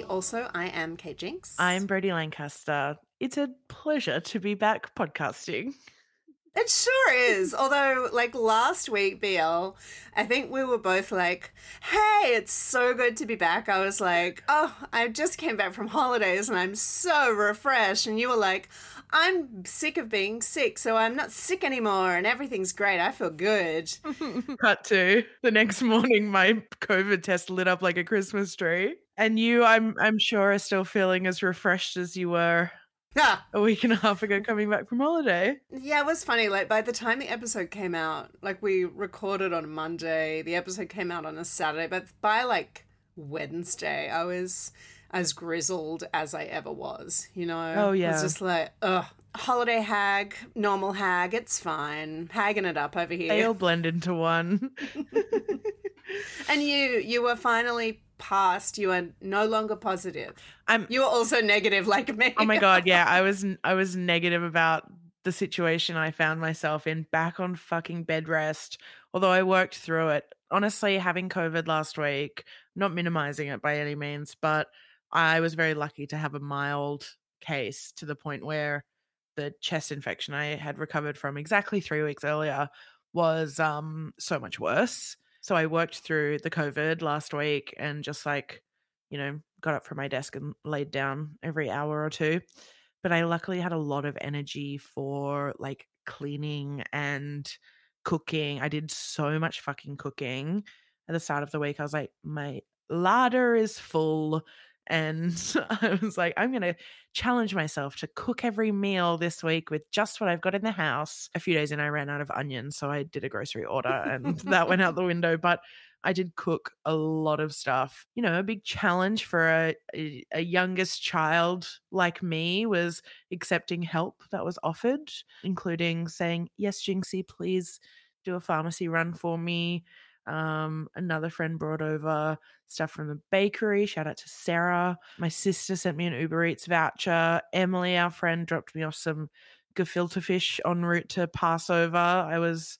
Also. I am Kate Jinks. I'm Brodie Lancaster. It's a pleasure to be back podcasting. It sure is. Although, like last week, BL, I think we were both like, hey, it's so good to be back. I was like, oh, I just came back from holidays and I'm so refreshed. And you were like, I'm sick of being sick, so I'm not sick anymore and everything's great. I feel good. Cut to the next morning, my COVID test lit up like a Christmas tree. And you, I'm I'm sure, are still feeling as refreshed as you were Yeah. a week and a half ago mm-hmm. coming back from holiday. Yeah, it was funny. Like by the time the episode came out, like we recorded on Monday, the episode came out on a Saturday, but by like Wednesday, I was as grizzled as I ever was. You know? Oh, It yeah. was just like, ugh, holiday hag, normal hag, it's fine, hagging it up over here. They all blend into one. And you, you were finally past. You are no longer positive. I'm You were also negative, like me. Oh my god, yeah, I was I was negative about the situation I found myself in back on fucking bed rest. Although I worked through it. Honestly, having COVID last week, not minimizing it by any means, but I was very lucky to have a mild case to the point where the chest infection I had recovered from exactly 3 weeks earlier was um so much worse. So I worked through the COVID last week and just like you know, got up from my desk and laid down every hour or two. But I luckily had a lot of energy for like cleaning and cooking. I did so much fucking cooking at the start of the week. I was like, my larder is full. And I was like, I'm going to challenge myself to cook every meal this week with just what I've got in the house. A few days in, I ran out of onions. So I did a grocery order and that went out the window. But I did cook a lot of stuff. You know, a big challenge for a, a, a youngest child like me was accepting help that was offered, including saying, Yes, Jinxie, please do a pharmacy run for me. Um, another friend brought over stuff from the bakery. Shout out to Sarah. My sister sent me an Uber Eats voucher. Emily, our friend, dropped me off some gefilte fish en route to Passover. I was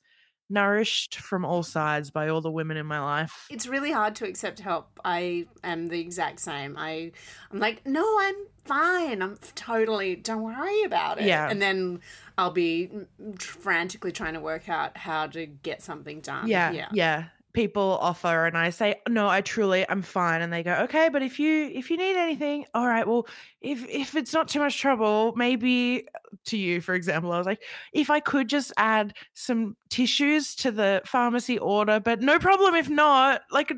nourished from all sides by all the women in my life. It's really hard to accept help. I am the exact same. I I'm like, "No, I'm fine. I'm totally don't worry about it." Yeah. And then I'll be frantically trying to work out how to get something done. yeah, Yeah. yeah. People offer and I say, no, I truly I'm fine. And they go, okay, but if you if you need anything, all right, well, if if it's not too much trouble, maybe to you, for example, I was like, if I could just add some tissues to the pharmacy order, but no problem if not. Like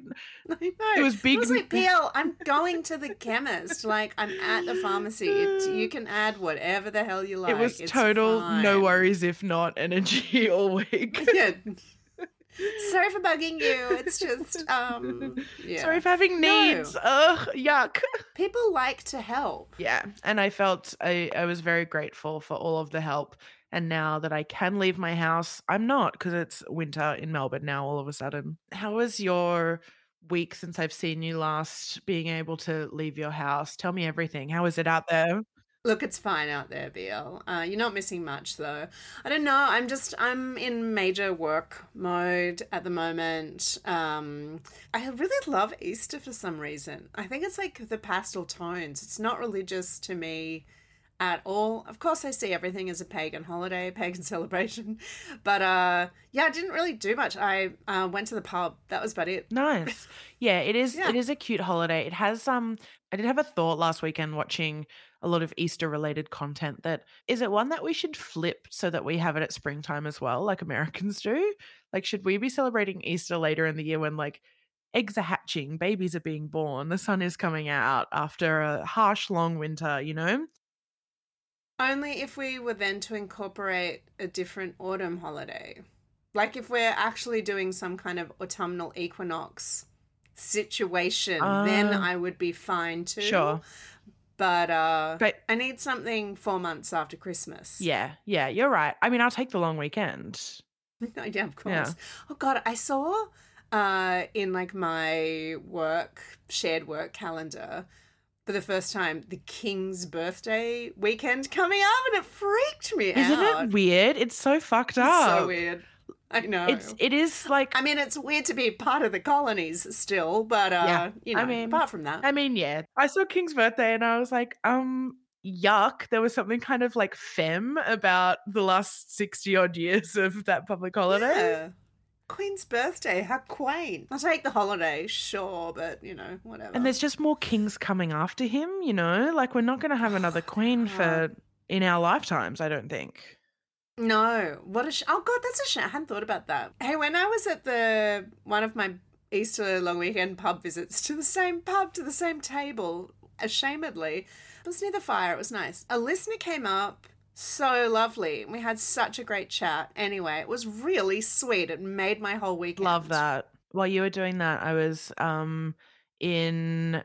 know. it was big It was like, BL, I'm going to the chemist. Like, I'm at the pharmacy. It, you can add whatever the hell you like. it was It's total no worries if not energy all week. Yeah. Sorry for bugging you. It's just, um, yeah. Sorry for having No. needs. Ugh, yuck. People like to help. Yeah. And I felt I, I was very grateful for all of the help. And now that I can leave my house, I'm not because it's winter in Melbourne now all of a sudden. How was your week since I've seen you last being able to leave your house? Tell me everything. How is it out there? Look, it's fine out there, BL. Uh, you're not missing much, though. I don't know. I'm just, I'm in major work mode at the moment. Um, I really love Easter for some reason. I think it's like the pastel tones. It's not religious to me at all. Of course, I see everything as a pagan holiday, pagan celebration. But uh, yeah, I didn't really do much. I uh, went to the pub. That was about it. Nice. Yeah, it is Yeah. it is a cute holiday. It has um I did have a thought last weekend watching a lot of Easter related content that is it one that we should flip so that we have it at springtime as well, like Americans do? Like should we be celebrating Easter later in the year when like eggs are hatching, babies are being born, the sun is coming out after a harsh long winter, you know? Only if we were then to incorporate a different autumn holiday. Like if we're actually doing some kind of autumnal equinox situation, then Ah. I would be fine too. Sure. But uh But- I need something four months after Christmas. Yeah, yeah, you're right. I mean, I'll take the long weekend. yeah, of course. Yeah. Oh god, I saw uh in like my work shared work calendar for the first time the king's birthday weekend coming up and it freaked me Isn't out. it weird? It's so fucked It's up. so weird. I know. It's it is like I mean, it's weird to be part of the colonies still, but uh, Yeah, you know, I mean- apart from that, I mean, yeah. I saw King's birthday and I was like, um, yuck. There was something kind of like femme about the last 60 odd years of that public holiday. yeah. Queen's birthday, how quaint. I'll take the holiday, sure, but you know, whatever. And there's just more kings coming after him, you know? Like, we're not going to have another queen for in our lifetimes, I don't think. No, what a sh- oh god, that's a shame. I hadn't thought about that. Hey, when I was at the one of my Easter long weekend pub visits to the same pub to the same table, ashamedly, it was near the fire. It was nice. A listener came up. So lovely. We had such a great chat. Anyway, it was really sweet. It made my whole weekend. Love that. While you were doing that, I was um in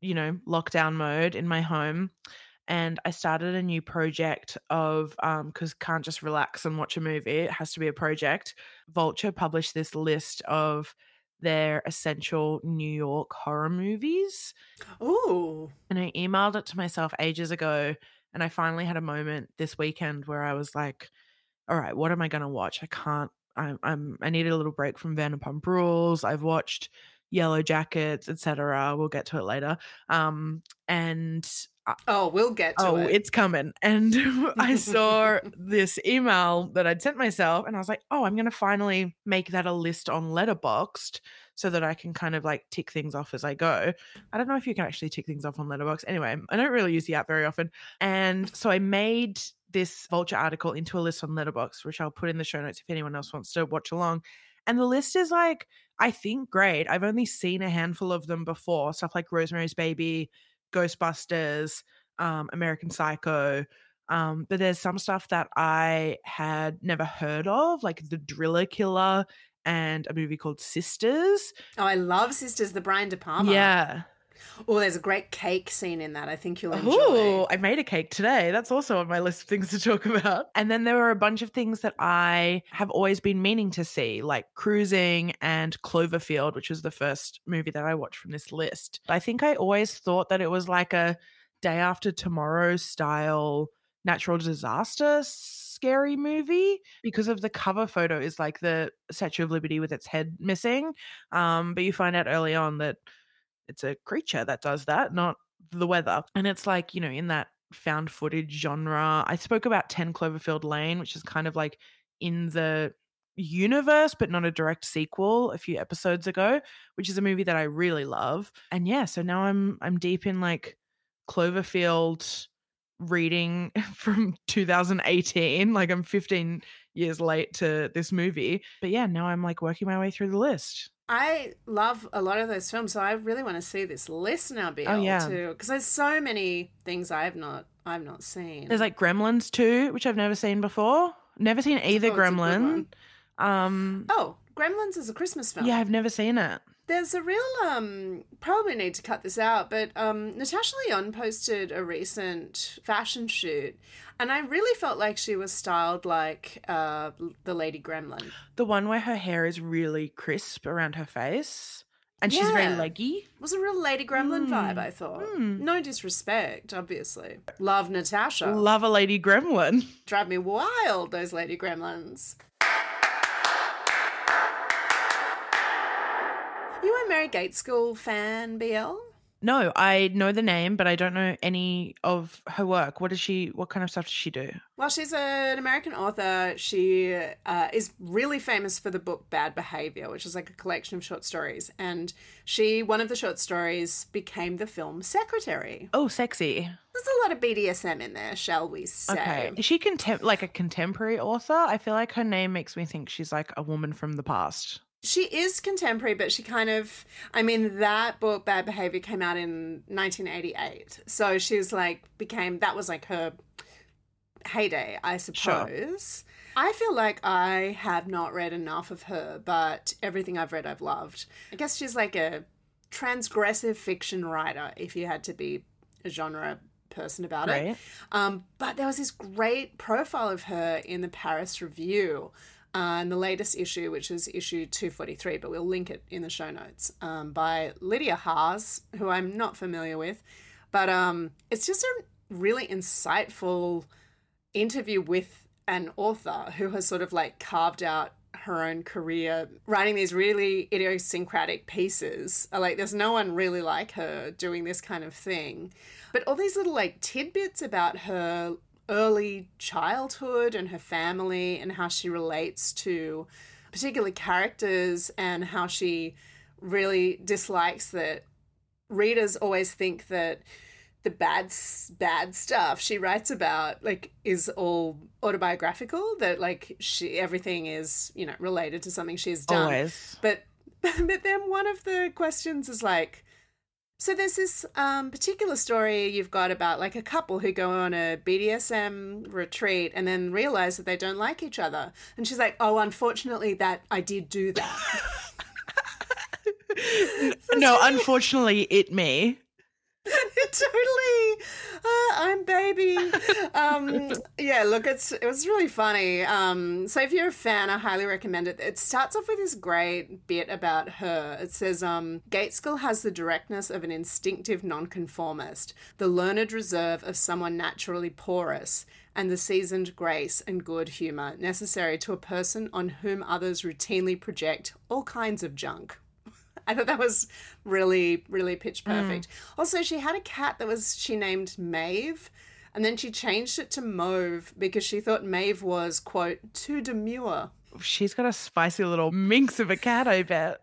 you know, lockdown mode in my home and I started a new project of um cuz can't just relax and watch a movie. It has to be a project. Vulture published this list of their essential New York horror movies Ooh. and I emailed it to myself ages ago and I finally had a moment this weekend where I was like all right, what am I going to watch? I can't I'm I'm I needed a little break from Vanderpump Rules. I've watched Yellow Jackets, etc. We'll get to it later. Um and Oh, we'll get to oh, it. it's coming. And I saw this email that I'd sent myself, and I was like, oh, I'm going to finally make that a list on Letterboxd so that I can kind of like tick things off as I go. I don't know if you can actually tick things off on Letterboxd. Anyway, I don't really use the app very often. And so I made this Vulture article into a list on Letterboxd, which I'll put in the show notes if anyone else wants to watch along. And the list is like, I think great. I've only seen a handful of them before. Stuff like Rosemary's Baby, Ghostbusters, um, American Psycho. Um, but there's some stuff that I had never heard of, like The Driller Killer and a movie called Sisters. oh, I love Sisters, the Brian De Palma. Yeah. Oh, there's a great cake scene in that. I think you'll enjoy. Oh, I made a cake today. That's also on my list of things to talk about. And then there were a bunch of things that I have always been meaning to see, like Cruising and Cloverfield, which was the first movie that I watched from this list. I think I always thought that it was like a day after tomorrow style natural disaster scary movie because of the cover photo is like the Statue of Liberty with its head missing. Um, but you find out early on that it's a creature that does that, not the weather. And it's like, you know, in that found footage genre. I spoke about 10 Cloverfield Lane, which is kind of like in the universe, but not a direct sequel a few episodes ago, which is a movie that I really love. And yeah, so now I'm I'm deep in like Cloverfield reading from 2018. Like I'm 15 years late to this movie. But yeah, now I'm like working my way through the list. I love a lot of those films, so I really want to see this list now, BL, oh, yeah. too, because there's so many things I've not I've not seen. There's like Gremlins too, which I've never seen before. Never seen either oh, Gremlin. Um, oh, Gremlins is a Christmas film. Yeah, I've never seen it. There's a real um probably need to cut this out, but um Natasha Lyonne posted a recent fashion shoot and I really felt like she was styled like uh the Lady Gremlin. The one where her hair is really crisp around her face. And yeah. she's very leggy. It was a real Lady Gremlin mm. vibe, I thought. Mm. No disrespect, obviously. Love Natasha. Love a Lady Gremlin. Drive me wild, those Lady Gremlins. You a Gaitskill fan, BL? No, I know the name, but I don't know any of her work. What does she? What kind of stuff does she do? Well, she's an American author. She uh, is really famous for the book Bad Behavior, which is like a collection of short stories. And she, one of the short stories, became the film Secretary. Oh, sexy! There's a lot of BDSM in there, shall we say? Okay, is she contem- like a contemporary author? I feel like her name makes me think she's like a woman from the past she is contemporary, but she kind of, I mean, that book, Bad Behavior, came out in 1988. So she's like, became, that was like her heyday, I suppose. Sure. I feel like I have not read enough of her, but everything I've read, I've loved. I guess she's like a transgressive fiction writer, if you had to be a genre person about it. Um, but there was this great profile of her in the Paris Review uh, and the latest issue, which is issue 243, but we'll link it in the show notes, um, by Lidija Haas, who I'm not familiar with. But um, it's just a really insightful interview with an author who has sort of like carved out her own career writing these really idiosyncratic pieces. Like, there's no one really like her doing this kind of thing. But all these little like tidbits about her early childhood and her family and how she relates to particular characters and how she really dislikes that readers always think that the bad bad stuff she writes about like is all autobiographical that like she everything is you know related to something she's done always. but but then one of the questions is like so there's this um, particular story you've got about like a couple who go on a BDSM retreat and then realize that they don't like each other. And she's like, "Oh, unfortunately, that I did do that." no, unfortunately, it me. totally. Uh, I'm baby. Um, yeah, look, it's it was really funny. Um, so if you're a fan, I highly recommend it. It starts off with this great bit about her. It says, um, Gaitskill has the directness of an instinctive nonconformist, the learned reserve of someone naturally porous, and the seasoned grace and good humor necessary to a person on whom others routinely project all kinds of junk. I thought that was really, really pitch mm. perfect. Mm. Also, she had a cat that was she named Maeve, and then she changed it to Mauve because she thought Maeve was quote too demure. She's got a spicy little minx of a cat, I bet.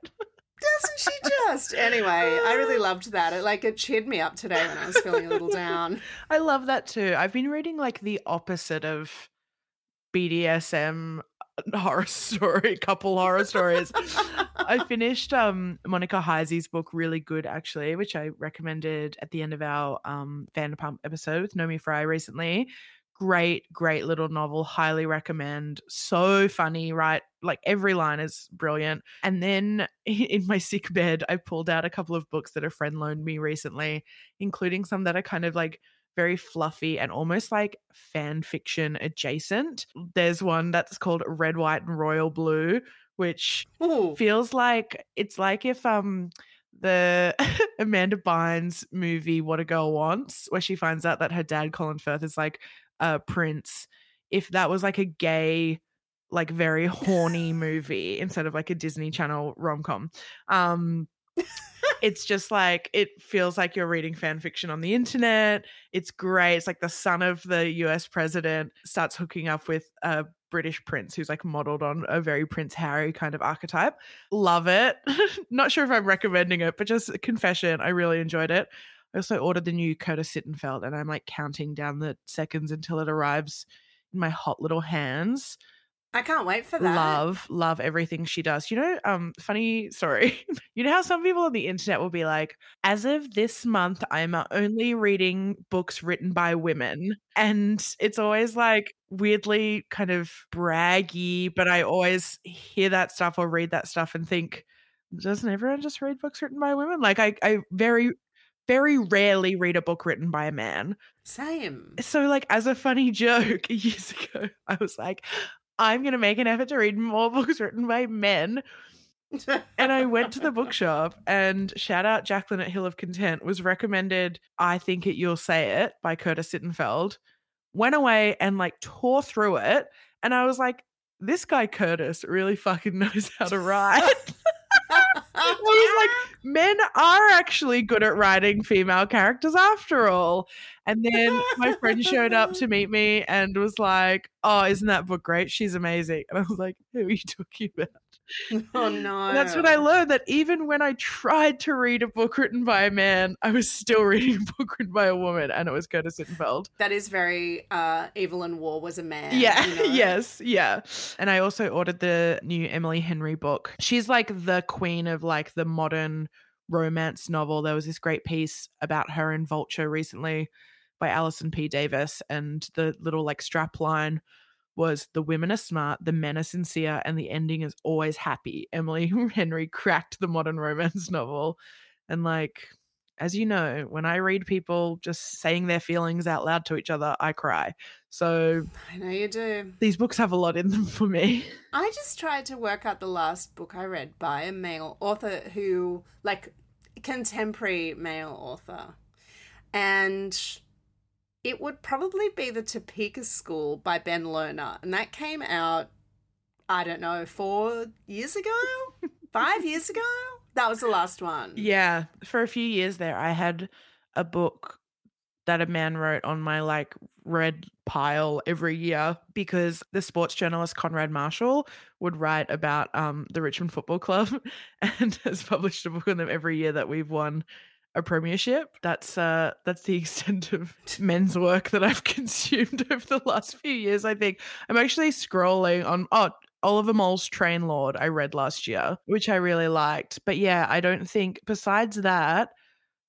Doesn't she just? Anyway, I really loved that. It like it cheered me up today when I was feeling a little down. I love that too. I've been reading like the opposite of BDSM horror story, a couple horror stories. I finished um Monica Heisey's book, really good actually, which I recommended at the end of our um Vanderpump episode with Naomi Fry recently. Great, great little novel. Highly recommend. So funny, right? Like every line is brilliant. And then in my sick bed, I pulled out a couple of books that a friend loaned me recently, including some that are kind of like very fluffy and almost like fan fiction adjacent. There's one that's called Red, White, and Royal Blue, which Ooh. feels like it's like if um the Amanda Bynes movie What a Girl Wants, where she finds out that her dad Colin Firth is like a prince. If that was like a gay like very horny movie instead of like a Disney Channel rom com. Um, it's just like it feels like you're reading fan fiction on the internet. It's great. It's like the son of the US president starts hooking up with a British prince who's like modeled on a very Prince Harry kind of archetype. Love it. Not sure if I'm recommending it, but just a confession, I really enjoyed it. I also ordered the new Curtis Sittenfeld and I'm like counting down the seconds until it arrives in my hot little hands. I can't wait for that. Love, love everything she does. You know, um, funny story. you know how some people on the internet will be like, as of this month, I'm only reading books written by women. And it's always like weirdly kind of braggy, but I always hear that stuff or read that stuff and think, doesn't everyone just read books written by women? Like I, I very very rarely read a book written by a man. Same. So, like, as a funny joke years ago, I was like, I'm going to make an effort to read more books written by men. and I went to the bookshop and shout out Jacqueline at Hill of Content was recommended I Think It You'll Say It by Curtis Sittenfeld. Went away and like tore through it. And I was like, this guy Curtis really fucking knows how to write. I was like, men are actually good at writing female characters after all. And then my friend showed up to meet me and was like, Oh, isn't that book great? She's amazing. And I was like, Who are you talking about? Oh no. And that's when I learned that even when I tried to read a book written by a man, I was still reading a book written by a woman, and it was Curtis Sittenfeld. That is very uh Evelyn Waugh was a man. Yeah, you know? yes, yeah. And I also ordered the new Emily Henry book. She's like the queen of like the modern romance novel. There was this great piece about her in Vulture recently by Alison P. Davis, and the little like strap line was the women are smart, the men are sincere, and the ending is always happy. Emily Henry cracked the modern romance novel. And like, as you know, when I read people just saying their feelings out loud to each other, I cry. So I know you do. these books have a lot in them for me. I just tried to work out the last book I read by a male author who, like, contemporary male author. And it would probably be The Topeka School by Ben Lerner. And that came out, I don't know, four years ago? Five years ago? That was the last one. Yeah, for a few years there, I had a book that a man wrote on my like red pile every year because the sports journalist Konrad Marshall would write about um, the Richmond Football Club and has published a book on them every year that we've won a premiership. That's uh that's the extent of men's work that I've consumed over the last few years. I think I'm actually scrolling on oh Oliver Mol's Train Lord I read last year, which I really liked. But yeah, I don't think besides that,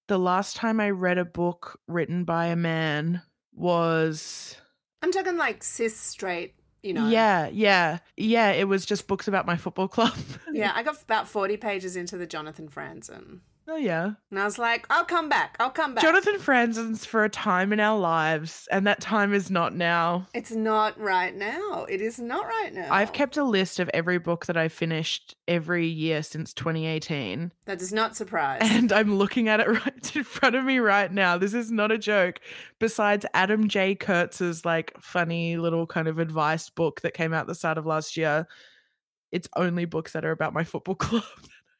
the last time I read a book written by a man was I'm talking like cis straight, you know. yeah, yeah, yeah. It was just books about my football club. Yeah, I got about 40 pages into the Jonathan Franzen. Oh yeah. And I was like, I'll come back. I'll come back. Jonathan Franzen's for a time in our lives, and that time is not now. It's not right now. It is not right now. I've kept a list of every book that I've finished every year since 2018, That does not surprise. and I'm looking at it right in front of me right now. This is not a joke. Besides Adam J. Kurtz's like funny little kind of advice book that came out the start of last year, it's only books that are about my football club.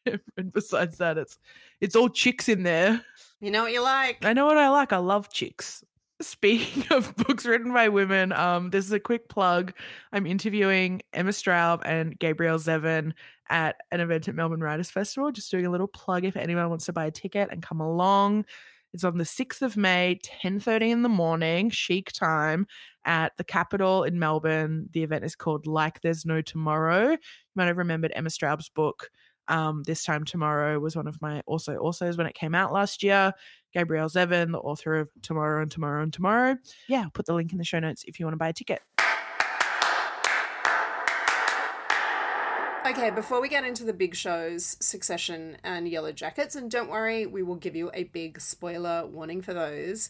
and besides that, it's it's all chicks in there. you know what you like? I know what I like. I love chicks. Speaking of books written by women, um, this is a quick plug. I'm interviewing Emma Straub and Gabrielle Zevin at an event at Melbourne Writers Festival. Just doing a little plug if anyone wants to buy a ticket and come along. It's on the 6th of May, 10:30 in the morning, chic time at the Capitol in Melbourne. The event is called Like There's No Tomorrow. You might have remembered Emma Straub's book um, This Time Tomorrow was one of my also alsos when it came out last year. Gabrielle Zevin, the author of Tomorrow and Tomorrow and Tomorrow. Yeah, I'll put the link in the show notes if you want to buy a ticket. Okay, before we get into the big shows, Succession and Yellow Jackets, and don't worry, we will give you a big spoiler warning for those.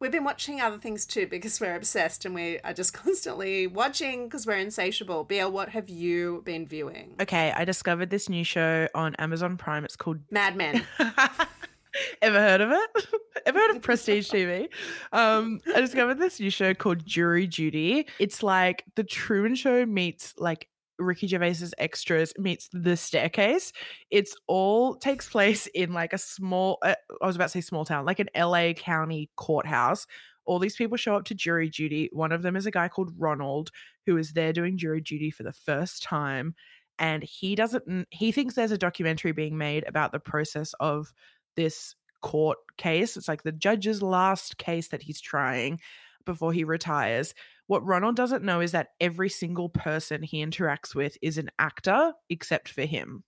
We've been watching other things too because we're obsessed and we are just constantly watching because we're insatiable. Bia, what have you been viewing? Okay, I discovered this new show on Amazon Prime. It's called Mad Men. Ever heard of it? Ever heard of Prestige TV? Um, I discovered this new show called Jury Duty. It's like the Truman Show meets like Ricky Gervais's extras meets the staircase. It's all takes place in like a small, uh, I was about to say small town, like an LA County courthouse All these people show up to jury duty. One of them is a guy called Ronald, who is there doing jury duty for the first time. And he doesn't, he thinks there's a documentary being made about the process of this court case. It's like the judge's last case that he's trying before he retires. What Ronald doesn't know is that every single person he interacts with is an actor except for him.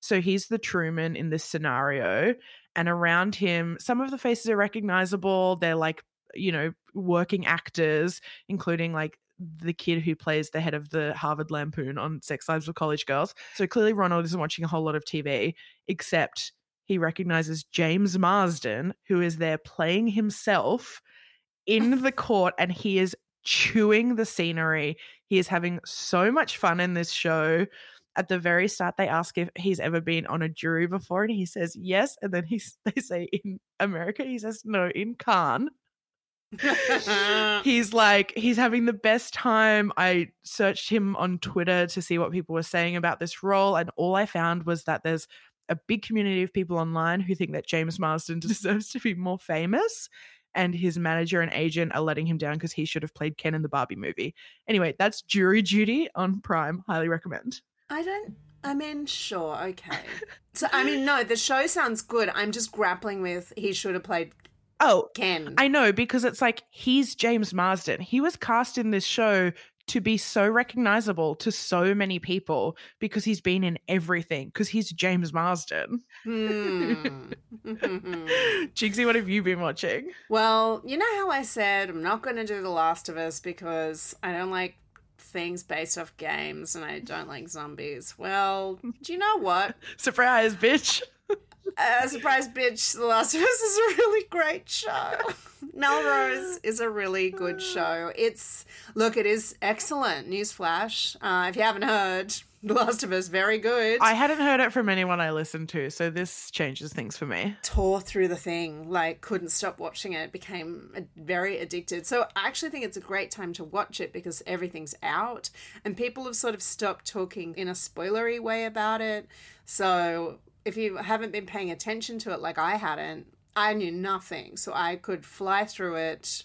So he's the Truman in this scenario. And around him, some of the faces are recognizable. They're like, you know, working actors, including like the kid who plays the head of the Harvard Lampoon on Sex Lives of College Girls. So clearly, Ronald isn't watching a whole lot of TV, except he recognizes James Marsden, who is there playing himself in the court, and he is chewing the scenery. He is having so much fun in this show. At the very start, they ask if he's ever been on a jury before, and he says yes. And then he, they say in America, he says no, in Cannes. he's like he's having the best time i searched him on twitter to see what people were saying about this role and all i found was that there's a big community of people online who think that james marsden deserves to be more famous and his manager and agent are letting him down because he should have played ken in the barbie movie anyway that's jury duty on prime highly recommend I don't. I mean, sure, okay. So, I mean, no, the show sounds good. I'm just grappling with he should have played oh Ken. I know because it's like he's James Marsden. He was cast in this show to be so recognizable to so many people because he's been in everything because he's James Marsden. Hmm. Jinxie, what have you been watching? well, you know how I said I'm not going to do The Last of Us because I don't like things based off games and I don't like zombies. Well, do you know what? Surprise, bitch. Uh, surprise, bitch! The Last of Us is a really great show. Melrose is a really good show. It's look, it is excellent. Newsflash: uh, if you haven't heard, The Last of Us, very good. I hadn't heard it from anyone I listened to, so this changes things for me. tore through the thing, like couldn't stop watching it, became very addicted. So I actually think it's a great time to watch it because everything's out and people have sort of stopped talking in a spoilery way about it. So if you haven't been paying attention to it like I hadn't, I knew nothing. So I could fly through it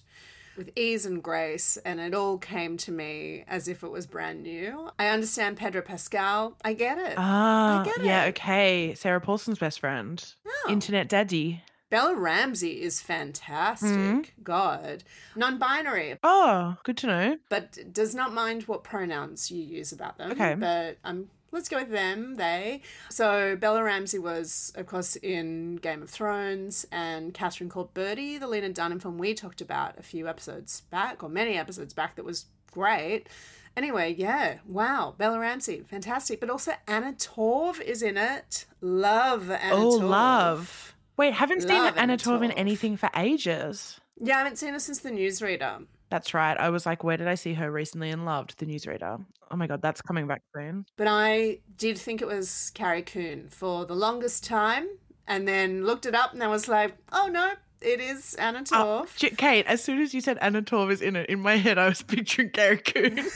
with ease and grace, and it all came to me as if it was brand new. I understand Pedro Pascal. I get it. Ah, get yeah, it. okay. Sarah Paulson's best friend, Oh. internet daddy. Bella Ramsey is fantastic. Mm-hmm. God. Non binary, Oh, good to know. but does not mind what pronouns you use about them. Okay. But um, let's go with them, they. So Bella Ramsey was, of course, in Game of Thrones, and Catherine called Birdy, the Lena Dunham film we talked about a few episodes back, or many episodes back, that was great. Anyway, yeah, wow, Bella Ramsey, fantastic. But also Anna Torv is in it. Love Anna Oh, Torv. love. Wait, haven't seen Anna Anna Torv in anything for ages. Yeah, I haven't seen her since the newsreader. That's right. I was like, where did I see her recently and loved? The newsreader. Oh my god, that's coming back soon. But I did think it was Carrie Coon for the longest time, and then looked it up, and I was like, oh no, it is Anna Oh, Torv. Kate, as soon as you said Anna Torv is in it, in my head I was picturing Carrie Coon.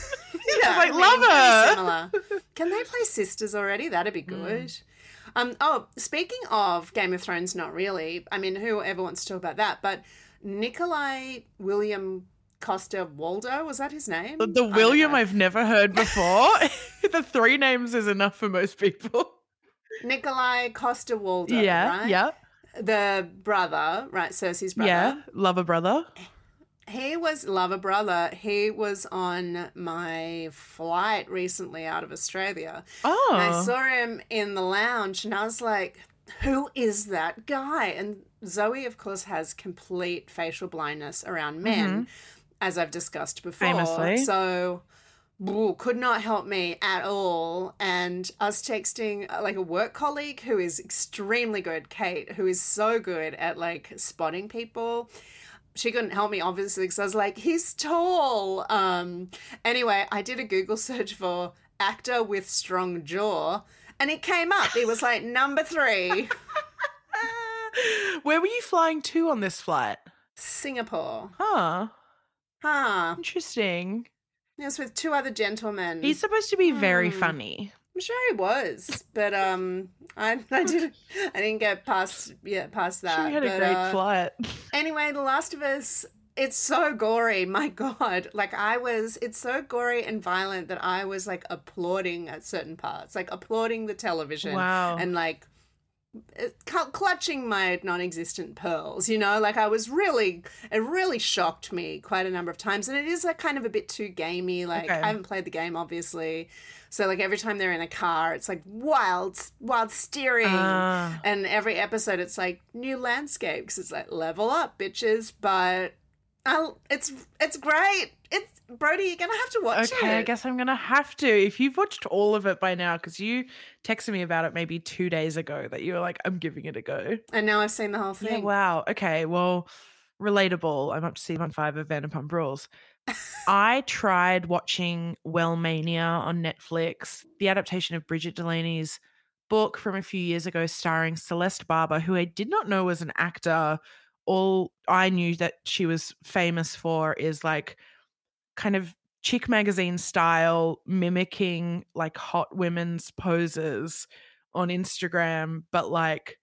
yeah, like, love very her. Similar. Can they play sisters already? That'd be good. Um, oh, speaking of Game of Thrones, not really. I mean, whoever wants to talk about that, but Nikolaj William Coster-Waldau was that his name? I the William. I've never heard before. the three names is enough for most people. Nikolaj Costa Waldo. yeah, right? yeah, The brother, right? Cersei's brother. yeah. Lover brother. He was lover brother. He was on my flight recently out of Australia. Oh, And I oh. saw him in the lounge and I was like, who is that guy? And Zoe, of course, has complete facial blindness around men, mm-hmm. As I've discussed before. Famously. So ooh, could not help me at all. And us texting uh, like a work colleague who is extremely good, Kate, who is so good at like spotting people she couldn't help me obviously because I was like, he's tall. Um, anyway, I did a Google search for actor with strong jaw, and it came up. It was like number three, where were you flying to on this flight? Singapore. Huh. Huh. Interesting. Was with two other gentlemen. He's supposed to be very Hmm. funny. I'm sure he was, but um, I I didn't I didn't get past yeah past that. You had a great uh, flight. Anyway, The Last of Us, it's so gory. My God. Like, I was, it's so gory and violent that I was like applauding at certain parts, like applauding the television. Wow. And like, clutching my non-existent pearls you know? Like i was really it really shocked me quite a number of times and it is like kind of a bit too gamey like Okay. i haven't played the game obviously. So like every time they're in a car it's like wild wild steering. Ah. and every episode it's like new landscapes. It's like level up bitches. But I'll, it's it's great. It's brody you're gonna have to watch Okay, it I guess I'm gonna have to. If you've watched all of it by now, because you texted me about it maybe two days ago that you were like, I'm giving it a go. and now i've seen the whole Yeah, thing wow. Okay, well, relatable. I'm up to season five of Vanderpump Rules. I tried watching Wellmania on Netflix, the adaptation of Brigid Delaney's book from a few years ago, starring Celeste Barber, who I did not know was an actor. All I knew that she was famous for is like kind of chick magazine style, mimicking like hot women's poses on Instagram, but like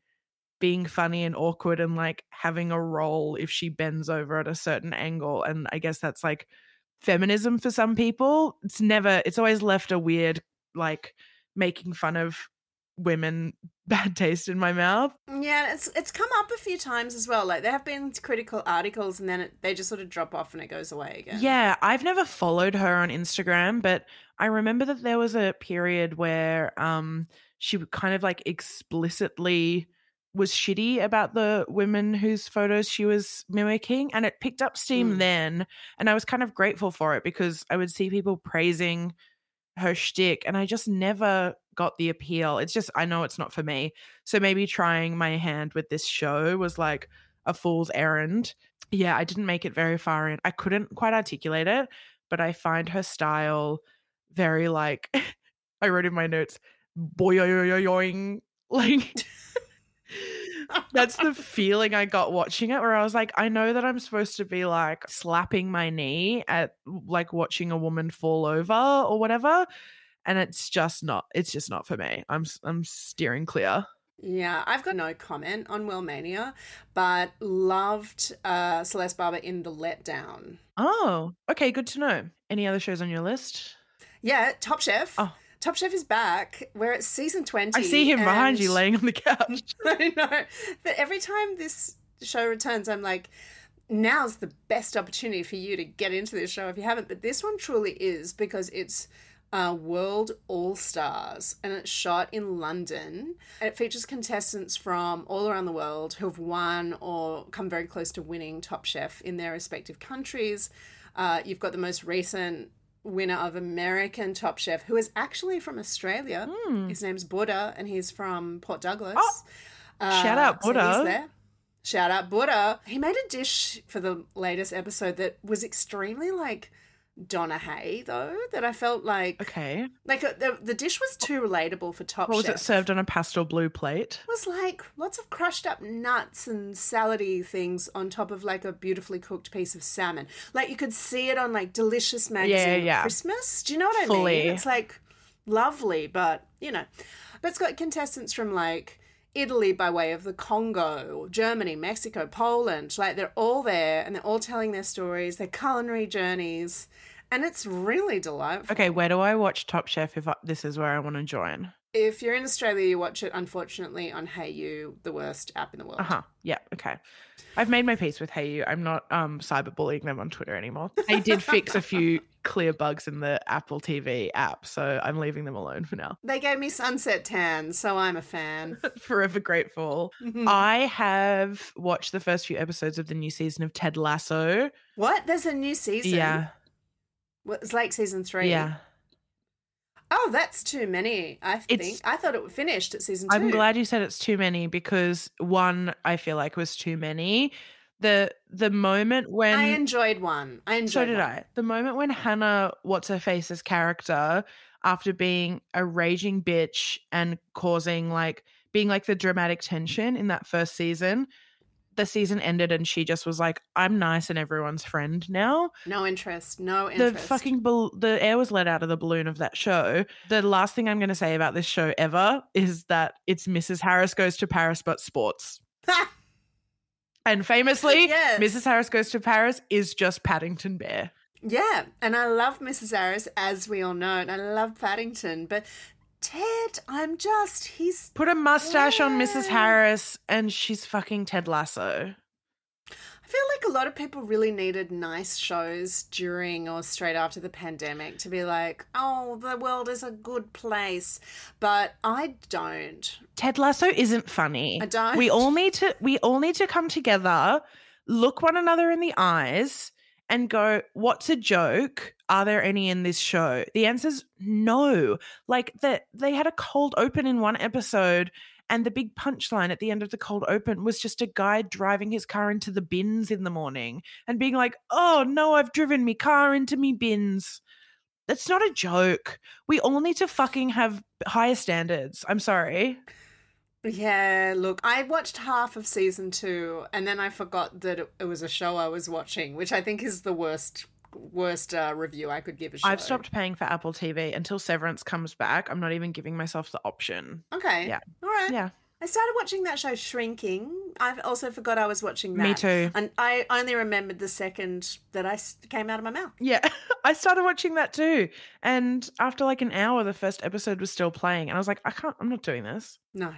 being funny and awkward and like having a role if she bends over at a certain angle. And I guess that's like feminism for some people. It's never, it's always left a weird, like making fun of women bad taste in my mouth. Yeah, it's it's come up a few times as well. Like there have been critical articles, and then it, they just sort of drop off and it goes away again. Yeah, I've never followed her on Instagram, but I remember that there was a period where um she kind of like explicitly was shitty about the women whose photos she was mimicking and it picked up steam Mm. then and I was kind of grateful for it because I would see people praising her shtick and I just never got the appeal. It's just I know it's not for me. So maybe trying my hand with this show was like a fool's errand. Yeah, I didn't make it very far in. I couldn't quite articulate it, but I find her style very like I wrote in my notes, boing, like that's the feeling I got watching it where I was like, I know that I'm supposed to be like slapping my knee at like watching a woman fall over or whatever. And it's just not, it's just not for me. I'm, I'm steering clear. Yeah, I've got no comment on Wellmania, but loved uh, Celeste Barber in The Letdown. Oh, okay. Good to know. Any other shows on your list? Yeah, Top Chef. Oh. Top Chef is back. We're at season 20. I see him behind you laying on the couch. I know. But every time this show returns, I'm like, now's the best opportunity for you to get into this show if you haven't. But this one truly is because it's uh, World All Stars and it's shot in London. It features contestants from all around the world who have won or come very close to winning Top Chef in their respective countries. Uh, you've got the most recent winner of American Top Chef, who is actually from Australia. Hmm. His name's Buddha, and he's from Port Douglas. Oh, uh, shout out so he's Buddha. there. Shout out Buddha. He made a dish for the latest episode that was extremely like Donna Hay, though. That I felt like Okay. like uh, the the dish was too relatable for Top What was Chef. it served on a pastel blue plate? It was like lots of crushed up nuts and salady things on top of like a beautifully cooked piece of salmon. Like you could see it on like Delicious magazine yeah. at Christmas. Do you know what I mean? It's like lovely, but you know, but it's got contestants from like Italy by way of the Congo, Germany, Mexico, Poland. Like they're all there and they're all telling their stories, their culinary journeys, and it's really delightful. Okay, where do I watch Top Chef if I, this is where I want to join? If you're in Australia, you watch it unfortunately on Hayu, the worst app in the world. Uh huh. Yeah. Okay. I've made my peace with Hayu. I'm not um cyberbullying them on Twitter anymore. I did fix a few clear bugs in the Apple TV app, so I'm leaving them alone for now. They gave me sunset tan, so I'm a fan. Forever grateful. I have watched the first few episodes of the new season of Ted Lasso. what? There's a new season. Yeah. Well, It's like season three. Yeah. Oh, that's too many. I It's- think. I thought it was finished at season 2 I'm glad you said it's too many because one I feel like was too many. The the moment when I enjoyed one. I enjoyed. So did one. I. The moment when Hannah, what's her face's character, after being a raging bitch and causing like being like the dramatic tension in that first season, the season ended and she just was like, "I'm nice and everyone's friend now." No interest. No interest. The fucking bal- the air was let out of the balloon of that show. The last thing I'm going to say about this show ever is that it's Mrs. Harris goes to Paris but sports. And famously, Yes. Mrs. Harris Goes to Paris is just Paddington Bear. Yeah, and I love Mrs. Harris, as we all know, and I love Paddington, but Ted, I'm just, he's. Put a mustache on Mrs. Harris and she's fucking Ted Lasso. I feel like a lot of people really needed nice shows during or straight after the pandemic to be like, oh, the world is a good place. But I don't. Ted Lasso isn't funny. I don't. We all need to we all need to come together, look one another in the eyes and go, "What's a joke? Are there any in this show?" The answer's no. Like that they had a cold open in one episode and the big punchline at the end of the cold open was just a guy driving his car into the bins in the morning and being like, "Oh, no, I've driven me car into me bins." That's not a joke. We all need to fucking have higher standards. I'm sorry. Yeah, look, I watched half of season two and then I forgot that it, it was a show I was watching, which I think is the worst worst uh, review I could give a show. I've stopped paying for Apple TV until Severance comes back. I'm not even giving myself the option. Okay. Yeah. All right. Yeah. I started watching that show Shrinking. I also forgot I was watching that. Me too. And I only remembered the second that I came out of my mouth. Yeah, I started watching that too. And after like an hour, the first episode was still playing. And I was like, I can't, I'm not doing this. No.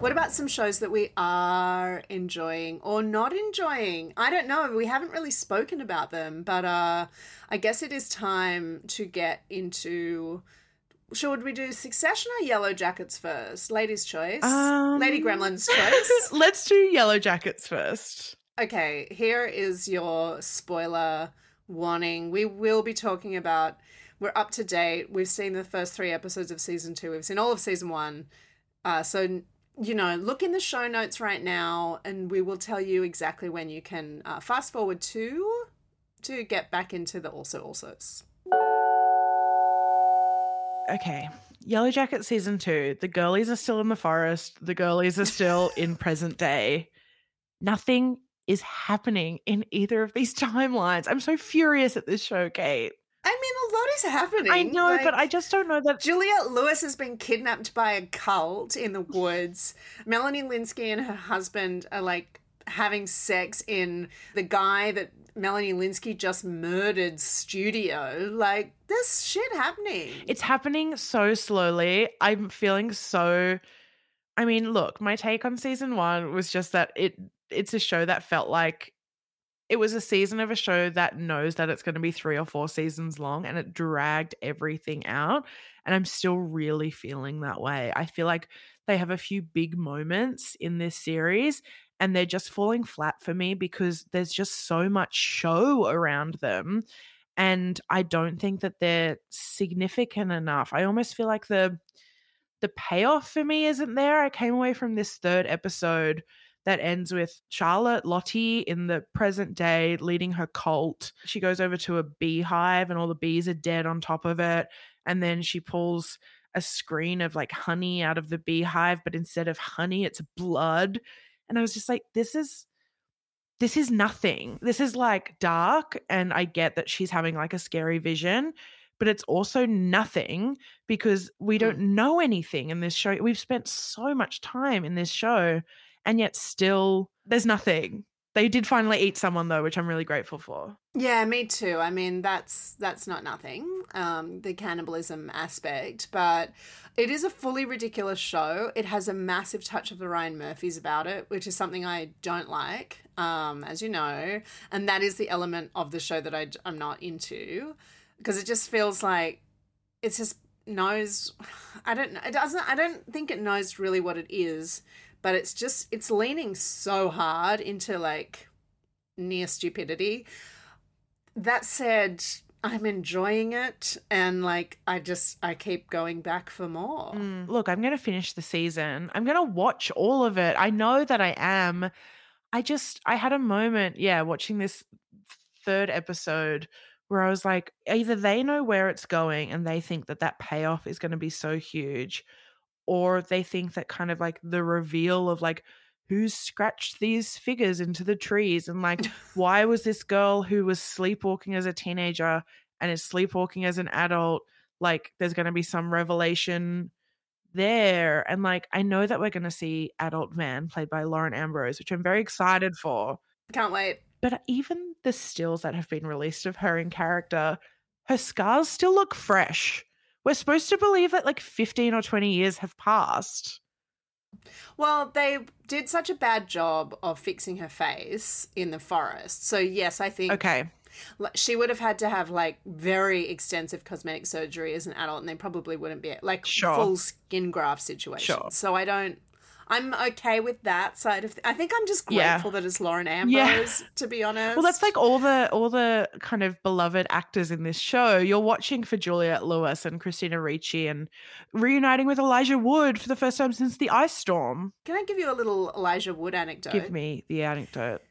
What about some shows that we are enjoying or not enjoying? I don't know. We haven't really spoken about them, but uh, I guess it is time to get into. Should we do Succession or Yellowjackets first? Ladies' choice. Um, Lady Gremlin's choice. Let's do Yellowjackets first. Okay, here is your spoiler warning. We will be talking about. We're up to date. We've seen the first three episodes of season two. We've seen all of season one. Uh, so you know, look in the show notes right now, and we will tell you exactly when you can uh, fast forward to to get back into the also alsos. Okay. Yellow Jacket season two. The girlies are still in the forest. The girlies are still in present day. Nothing is happening in either of these timelines. I'm so furious at this show, Kate. I mean, is happening. I know, but I just don't know that. Juliette Lewis has been kidnapped by a cult in the woods. Melanie Lynskey and her husband are like having sex in the guy that Melanie Lynskey just murdered studio. Like, this shit happening. It's happening so slowly. I'm feeling so. I mean, look, my take on season one was just that it it's a show that felt like it was a season of a show that knows that it's going to be three or four seasons long and it dragged everything out. And I'm still really feeling that way. I feel like they have a few big moments in this series and they're just falling flat for me because there's just so much show around them. And I don't think that they're significant enough. I almost feel like the the payoff for me isn't there. I came away from this third episode that ends with Charlotte Lottie in the present day leading her cult. She goes over to a beehive and all the bees are dead on top of it. And then she pulls a screen of like honey out of the beehive, but instead of honey, it's blood. And I was just like, this is this is nothing. This is like dark. And I get that she's having like a scary vision, but it's also nothing because we hmm. don't know anything in this show. We've spent so much time in this show and yet still there's nothing. They did finally eat someone though, which I'm really grateful for. Yeah, me too. I mean, that's that's not nothing. Um, the cannibalism aspect, but it is a fully ridiculous show. It has a massive touch of the Ryan Murphys about it, which is something I don't like, um, as you know, and that is the element of the show that I, I'm not into because it just feels like it's just knows. I don't know. It doesn't. I don't think it knows really what it is, but it's just it's leaning so hard into like near stupidity. That said, I'm enjoying it and like I just I keep going back for more. Mm, Look, I'm going to finish the season. I'm going to watch all of it. I know that I am. I just, I had a moment, yeah, watching this third episode where I was like, either they know where it's going and they think that that payoff is going to be so huge, or they think that kind of like the reveal of like, who's scratched these figures into the trees and like why was this girl who was sleepwalking as a teenager and is sleepwalking as an adult like there's going to be some revelation there. And like, I know that we're going to see Adult Van played by Lauren Ambrose, which I'm very excited for. Can't wait. But uh, even the stills that have been released of her in character, her scars still look fresh. We're supposed to believe that like 15 or 20 years have passed. Well, they did such a bad job of fixing her face in the forest. So, yes, I think Okay. She would have had to have like very extensive cosmetic surgery as an adult, and they probably wouldn't be like Sure. full skin graft situation. Sure. So I don't. I'm okay with that side of. Th- I think I'm just Yeah. grateful that it's Lauren Yeah. Ambrose, to be honest. Well, that's like all the all the kind of beloved actors in this show. You're watching for Juliette Lewis and Christina Ricci and reuniting with Elijah Wood for the first time since the ice storm. Can I give you a little Elijah Wood anecdote? Give me the anecdote.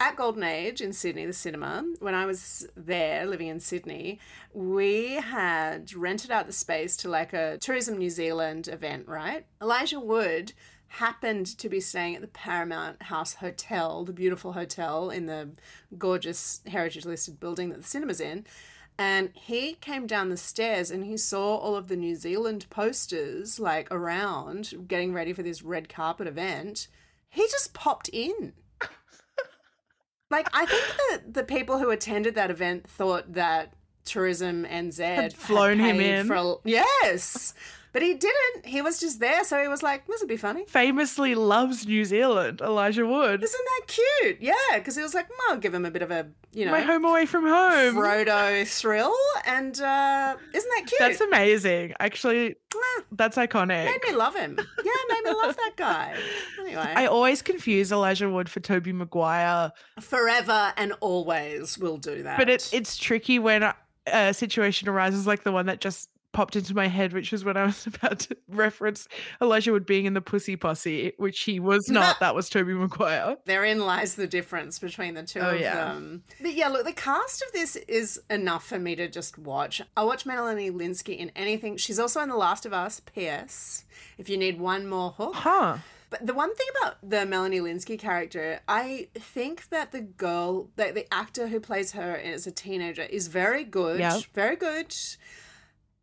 At Golden Age in Sydney, the cinema, when I was there living in Sydney, we had rented out the space to like a Tourism New Zealand event, right? Elijah Wood happened to be staying at the Paramount House Hotel, the beautiful hotel in the gorgeous heritage listed building that the cinema's in. And he came down the stairs and he saw all of the New Zealand posters like around getting ready for this red carpet event. He just popped in. Like I think that the people who attended that event thought that Tourism NZ had flown him paid in. For a, yes, but he didn't. He was just there, so he was like, "This would be funny." Famously loves New Zealand, Elijah Wood. Isn't that cute? Yeah, because he was like, "Mm, "I'll give him a bit of a you know My home away from home. Frodo thrill," and uh, isn't that cute? That's amazing. Actually, that's iconic. made me love him. Yeah, made me love that guy. Anyway, I always confuse Elijah Wood for Tobey Maguire, forever and always will do that. but it, it's tricky when a, a situation arises like the one that just popped into my head, which was when I was about to reference Elijah Wood being in the Pussy Posse, which he was not. that was Tobey Maguire. Therein lies the difference between the two Oh, of yeah. them. But yeah, look, the cast of this is enough for me to just watch. I'll watch Melanie Lynskey in anything. She's also in The Last of Us, P.S. If you need one more hook. Huh. But the one thing about the Melanie Lynskey character, I think that the girl, that the actor who plays her as a teenager is very good. Yeah. Very good.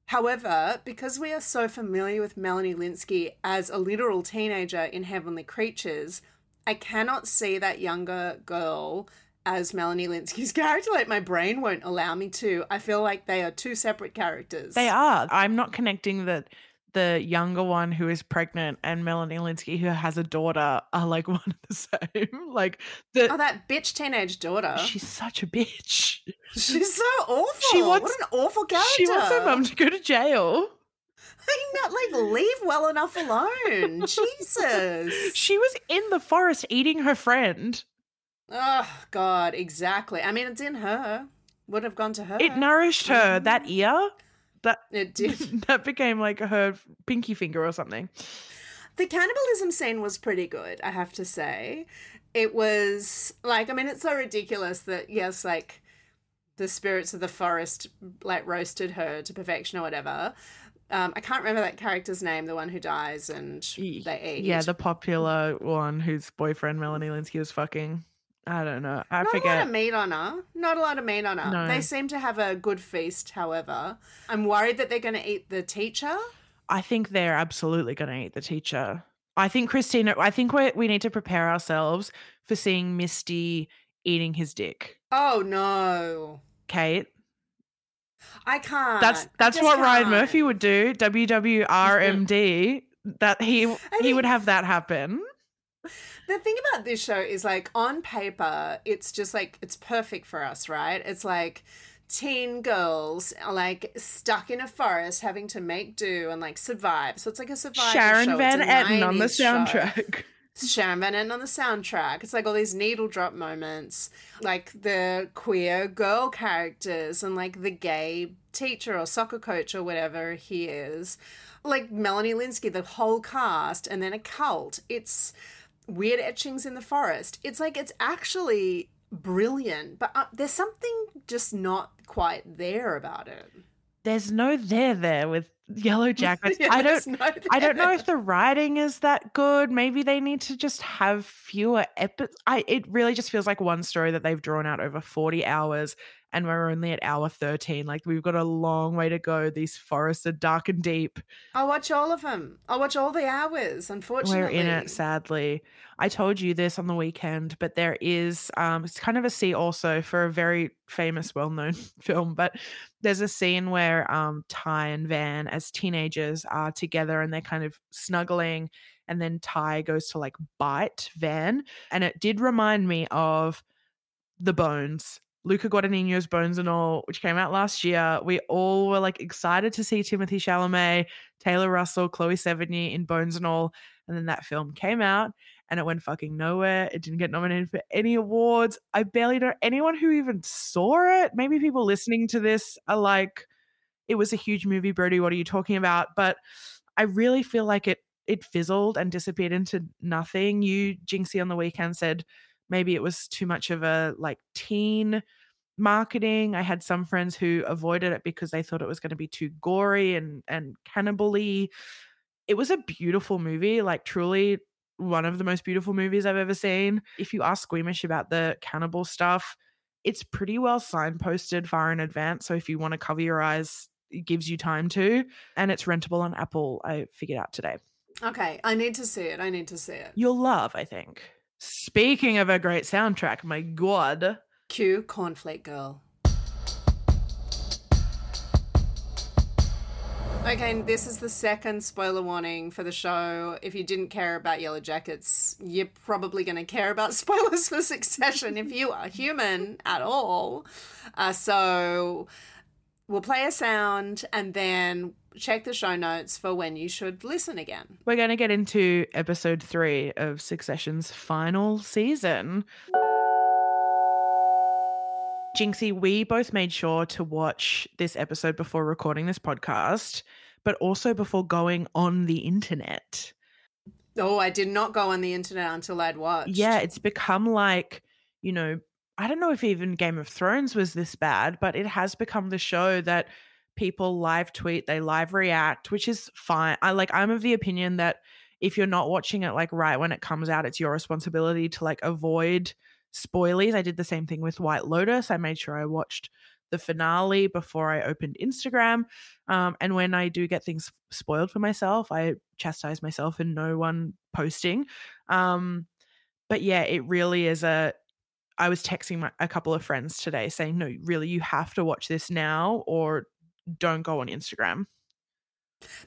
However, because we are so familiar with Melanie Lynskey as a literal teenager in Heavenly Creatures, I cannot see that younger girl as Melanie Lynskey's character. Like, my brain won't allow me to. I feel like they are two separate characters. They are. I'm not connecting that the younger one who is pregnant and Melanie Lynskey who has a daughter are like one and the same. Like the Oh, that bitch teenage daughter. she's such a bitch. She's so awful. She wants- what an awful character. She wants her mum to go to jail. I not like leave well enough alone. Jesus. She was in the forest eating her friend. Oh God, exactly. I mean, it's in her. Would have gone to her. It nourished her. That mm-hmm. ear, that It did. that became like her pinky finger or something. The cannibalism scene was pretty good, I have to say. It was like, I mean, it's so ridiculous that yes, like the spirits of the forest like roasted her to perfection or whatever. Um, I can't remember that character's name, the one who dies and they eat. Yeah, the popular one whose boyfriend Melanie Lynskey was fucking. I don't know. I Not a lot of meat on her. Not a lot of meat on her. No. They seem to have a good feast, however. I'm worried that they're going to eat the teacher. I think they're absolutely going to eat the teacher. I think Christina. I think we we need to prepare ourselves for seeing Misty eating his dick. Oh no. Kate, I can't. that's that's what Ryan can't. Murphy would do. WWRMD. that he he would have that happen. The thing about this show is like on paper, it's just like it's perfect for us, right? It's like teen girls are like stuck in a forest having to make do and like survive. So it's like a survival Sharon show. Van Etten on the 90s show. soundtrack. Sharon Van Etten on the soundtrack. It's like all these needle drop moments, like the queer girl characters and like the gay teacher or soccer coach or whatever he is. Like Melanie Lynskey, the whole cast, and then a cult. It's weird etchings in the forest. It's like it's actually brilliant, but uh, there's something just not quite there about it. There's no there there with Yellow Jackets. Yeah, I don't. no I don't know if the writing is that good. Maybe they need to just have fewer episodes. I it really just feels like one story that they've drawn out over 40 hours and we're only at hour 13. Like we've got a long way to go. These forests are dark and deep. I'll watch all of them. I'll watch all the hours, unfortunately. We're in it, sadly. I told you this on the weekend, but there is um it's kind of a scene also for a very famous, well-known film, but there's a scene where um Tai and Van as teenagers are together and they're kind of snuggling and then Tai goes to like bite Van. And it did remind me of the bones Luca Guadagnino's Bones and All, which came out last year. We all were like excited to see Timothée Chalamet, Taylor Russell, Chloe Sevigny in Bones and All. And then that film came out and it went fucking nowhere. It didn't get nominated for any awards. I barely know anyone who even saw it. Maybe people listening to this are like, it was a huge movie, Brodie. What are you talking about? But I really feel like it it fizzled and disappeared into nothing. You, Jinxie, on the weekend said maybe it was too much of a like teen marketing. I had some friends who avoided it because they thought it was going to be too gory and and cannibally. It was a beautiful movie, like truly one of the most beautiful movies I've ever seen. If you are squeamish about the cannibal stuff, it's pretty well signposted far in advance. So if you want to cover your eyes, it gives you time to. And it's rentable on Apple, I figured out today. Okay, I need to see it. I need to see it. You'll love, I think. Speaking of a great soundtrack, my god. Cue Cornflake Girl. Okay, this is the second spoiler warning for the show. If you didn't care about Yellowjackets, you're probably going to care about spoilers for Succession if you are human at all. Uh, so we'll play a sound and then check the show notes for when you should listen again. We're going to get into episode three of Succession's final season. Jinxie, we both made sure to watch this episode before recording this podcast, but also before going on the internet. Oh, I did not go on the internet until I'd watched. Yeah, it's become like, you know, I don't know if even Game of Thrones was this bad, but it has become the show that people live tweet, they live react, which is fine. I like I'm of the opinion that if you're not watching it like right when it comes out, it's your responsibility to like avoid spoilies. I did the same thing with White Lotus. I made sure I watched the finale before I opened Instagram. Um, and when I do get things spoiled for myself, I chastise myself and no one posting. Um, but yeah, it really is a. I was texting my, a couple of friends today saying, no, really, you have to watch this now or don't go on Instagram.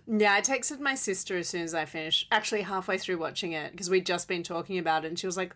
Yeah, I texted my sister as soon as I finished, actually halfway through watching it, because we'd just been talking about it, and she was like,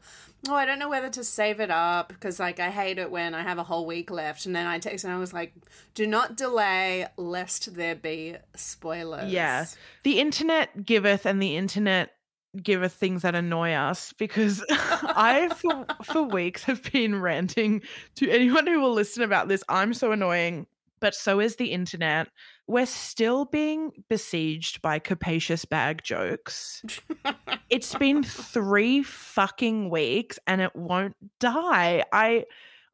Oh, I don't know whether to save it up, because, like, I hate it when I have a whole week left. And then I texted and I was like, Do not delay, lest there be spoilers. Yeah. The internet giveth, and the internet giveth things that annoy us because I, for, for weeks, have been ranting to anyone who will listen about this. I'm so annoying but so is the internet. We're still being besieged by capacious bag jokes. it's been three fucking weeks and it won't die. I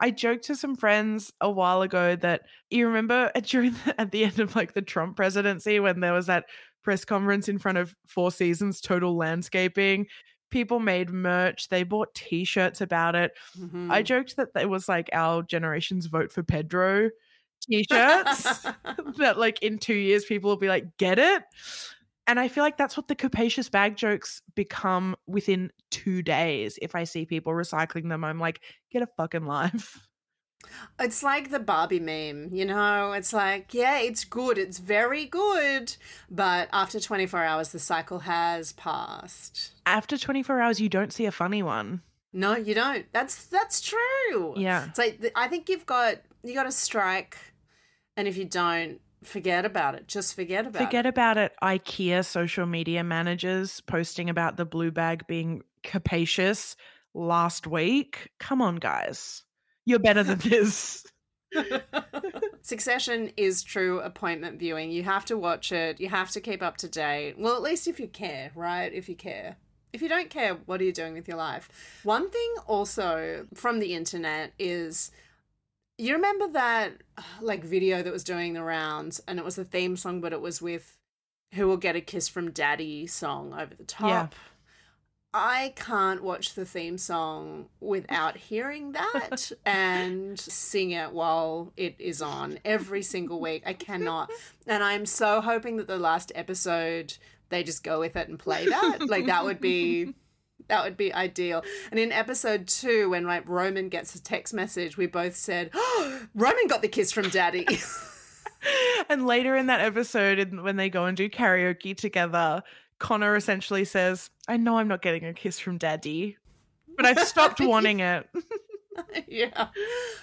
I joked to some friends a while ago that you remember during the, at the end of like the Trump presidency when there was that press conference in front of Four Seasons Total Landscaping. People made merch. They bought T-shirts about it. Mm-hmm. I joked that it was like our generation's vote for Pedro t-shirts that like in two years people will be like get it and i feel like that's what the capacious bag jokes become within two days if i see people recycling them i'm like get a fucking life it's like the Barbie meme, you know? It's like, yeah, it's good. It's very good. But after 24 hours, the cycle has passed. After 24 hours, you don't see a funny one. No, you don't. That's that's true. Yeah. It's like I think you've got you got to strike and if you don't, forget about it. Just forget about forget it. about it. IKEA social media managers posting about the blue bag being capacious last week. Come on, guys. You're better than this. Succession is true appointment viewing. You have to watch it. You have to keep up to date. Well, at least if you care, right? If you care. If you don't care, what are you doing with your life? One thing also from the internet is you remember that like video that was doing the rounds and it was a theme song but it was with who will get a kiss from daddy song over the top yeah. I can't watch the theme song without hearing that and sing it while it is on every single week. I cannot. And I'm so hoping that the last episode they just go with it and play that. Like that would be that would be ideal. And in episode two, when like Roman gets a text message, we both said, oh, "Roman got the kiss from Daddy." and later in that episode, when they go and do karaoke together, Connor essentially says, I know I'm not getting a kiss from daddy, but I've stopped wanting it. yeah.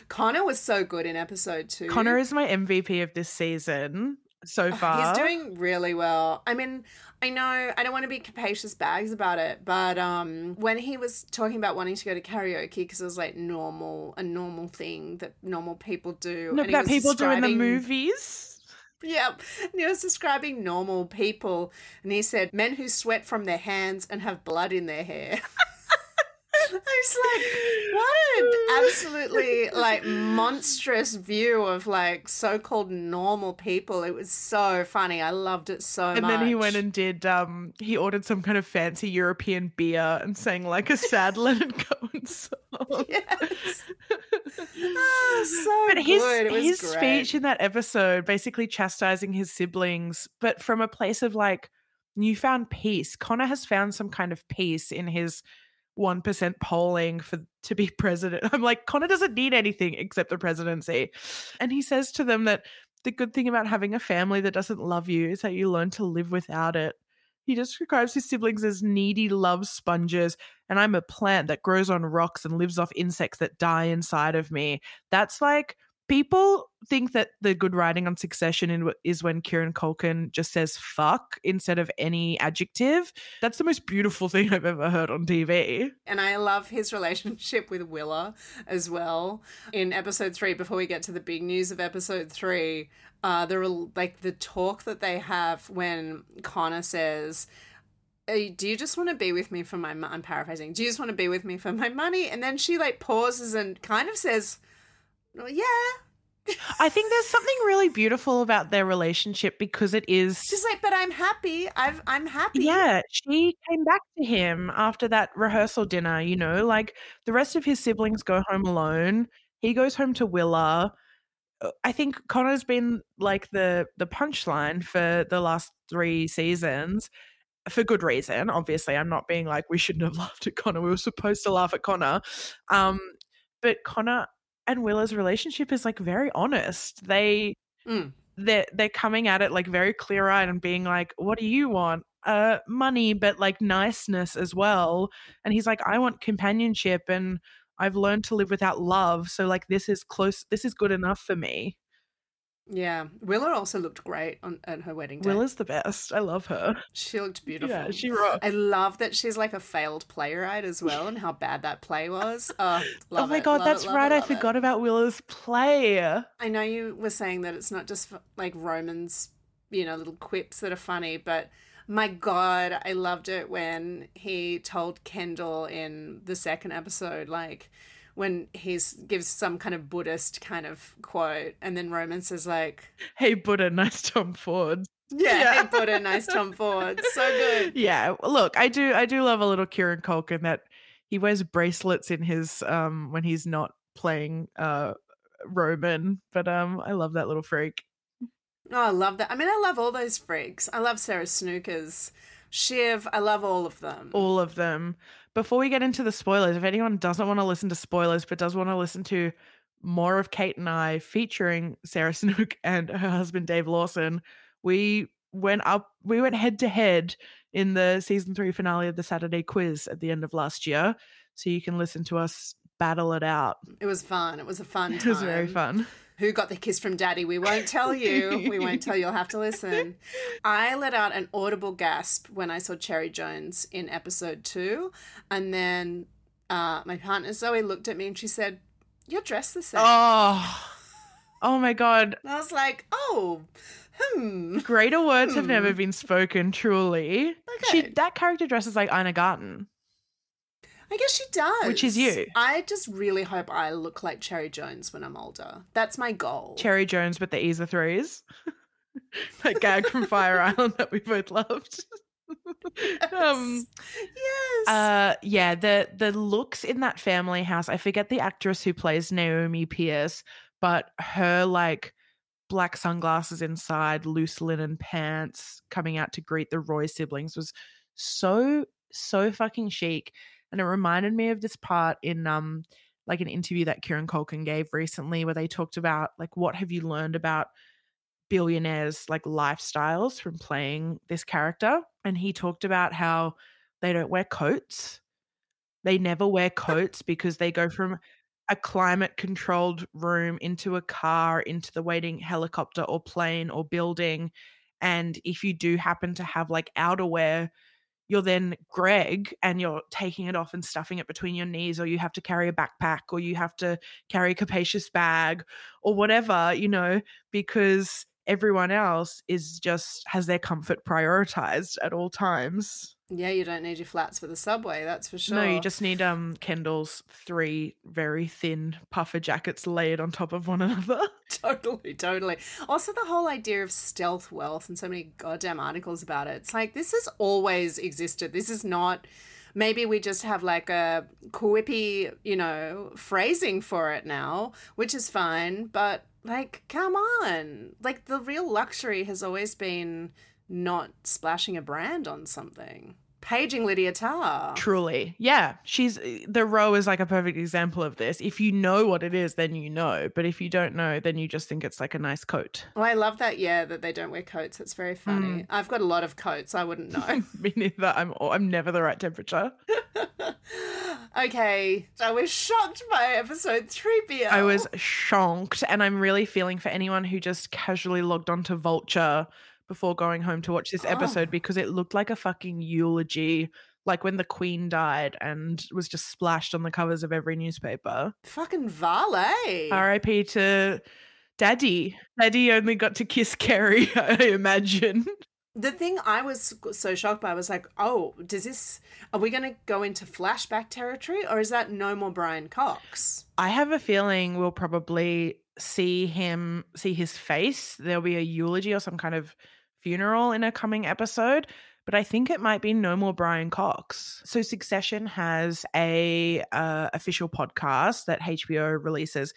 Connor was so good in episode two. Connor is my MVP of this season so far. He's doing really well. I mean, I know I don't want to be capacious bags about it, but um, when he was talking about wanting to go to karaoke because it was like normal, a normal thing that normal people do. No, that people do in the movies. Yep. And he was describing normal people. And he said, men who sweat from their hands and have blood in their hair. I was like, what an absolutely like monstrous view of like so-called normal people. It was so funny. I loved it so and much. And then he went and did um he ordered some kind of fancy European beer and sang like a sad Leonard Cohen song. Yes. oh, so but his good. his great. speech in that episode basically chastising his siblings, but from a place of like newfound peace. Connor has found some kind of peace in his 1% polling for to be president. I'm like, Connor doesn't need anything except the presidency. And he says to them that the good thing about having a family that doesn't love you is that you learn to live without it. He just describes his siblings as needy love sponges, and I'm a plant that grows on rocks and lives off insects that die inside of me. That's like people think that the good writing on Succession is when Kieran Culkin just says fuck instead of any adjective. That's the most beautiful thing I've ever heard on TV. And I love his relationship with Willa as well. In episode three, before we get to the big news of episode three, uh, the like the talk that they have when Connor says, do you just want to be with me for my i'm paraphrasing do you just want to be with me for my money and then she like pauses and kind of says yeah. I think there's something really beautiful about their relationship because it is. She's like, but I'm happy. I've I'm happy. Yeah, she came back to him after that rehearsal dinner. You know, like the rest of his siblings go home alone. He goes home to Willa. Uh, I think Connor's been like the the punchline for the last three seasons for good reason. Obviously, I'm not being like we shouldn't have laughed at Connor. We were supposed to laugh at Connor. Um, but Connor and Willa's relationship is like very honest. They mm. they're they're coming at it like very clear eyed and being like, "What do you want? Uh, money, but like niceness as well." And he's like, "I want companionship, and I've learned to live without love. So like this is close. This is good enough for me." Yeah, Willa also looked great on at her wedding day. Willa's the best. I love her. She looked beautiful. Yeah, she rocked. I love that she's like a failed playwright as well, and how bad that play was. Oh, oh my god, it, that's it, right. It, I forgot about Willa's play. I know you were saying that it's not just like Roman's, you know, little quips that are funny, but my god, I loved it when he told Kendall in the second episode, like when he gives some kind of Buddhist kind of quote, and then Roman says like, "Hey Buddha, nice Tom Ford." Yeah, yeah. hey Buddha, nice Tom Ford. So good. Yeah, look, I do, I do love a little Kieran Culkin that he wears bracelets in his um when he's not playing uh Roman, but um I love that little freak. Oh, I love that. I mean, I love all those freaks. I love Sarah Snookers, Shiv. I love all of them. All of them before we get into the spoilers, if anyone doesn't want to listen to spoilers but does want to listen to more of Kate and I featuring Sarah Snook and her husband Dave Lawson, we went up we went head to head in the season 3 finale of the Saturday quiz at the end of last year. So you can listen to us battle it out. It was fun. It was a fun time. It was very fun who got the kiss from daddy. We won't tell you. we won't tell you. You'll have to listen. I let out an audible gasp when I saw Cherry Jones in episode two. And then uh, my partner Zoe looked at me and she said, You're dressed the same. Oh, oh my God. And I was like, Oh, hmm. Greater words hmm. have never been spoken, truly. Okay. She, that character dresses like Ina Garten. I guess she does. Which is you. I just really hope I look like Cherry Jones when I'm older. That's my goal. Cherry Jones with the ease of threes. that gag from Fire Island that we both loved. Um, yes. uh, yeah, the the looks in that family house. I forget the actress who plays Naomi Pierce, but her like black sunglasses inside, loose linen pants, coming out to greet the Roy siblings was so so fucking chic, and it reminded me of this part in um like an interview that Kieran Culkin gave recently, where they talked about like what have you learned about billionaires like lifestyles from playing this character? And he talked about how they don't wear coats. They never wear coats because they go from a climate controlled room into a car into the waiting helicopter or plane or building. And if you do happen to have like outerwear you're then Greg and you're taking it off and stuffing it between your knees, or you have to carry a backpack, or you have to carry a capacious bag, or whatever, you know, because everyone else is just has their comfort prioritized at all times. Yeah, you don't need your flats for the subway, that's for sure. No, you just need um Kendall's three very thin puffer jackets layered on top of one another. totally, totally. Also, the whole idea of stealth wealth and so many goddamn articles about it. It's like this has always existed. This is not. Maybe we just have like a quippy, you know, phrasing for it now, which is fine. But like, come on. Like, the real luxury has always been not splashing a brand on something. Paging Lydia Tár. Truly. Yeah. She's the row is like a perfect example of this. If you know what it is, then you know. But if you don't know, then you just think it's like a nice coat. Oh, I love that. Yeah, that they don't wear coats. It's very funny. Mm. I've got a lot of coats. I wouldn't know. Me neither. I'm I'm never the right temperature. okay, I was shocked by episode three. BL. I was shocked, and I'm really feeling for anyone who just casually logged onto Vulture before going home to watch this oh. episode because it looked like a fucking eulogy, like when the Queen died and was just splashed on the covers of every newspaper. fucking valet. R.I.P. to Daddy. Daddy only got to kiss Kerry, I imagine. The thing I was so shocked by was like, oh, does this? Are we going to go into flashback territory, or is that no more Brian Cox? I have a feeling we'll probably see him, see his face. There'll be a eulogy or some kind of funeral in a coming episode. But I think it might be no more Brian Cox. So Succession has a uh, official podcast that HBO releases.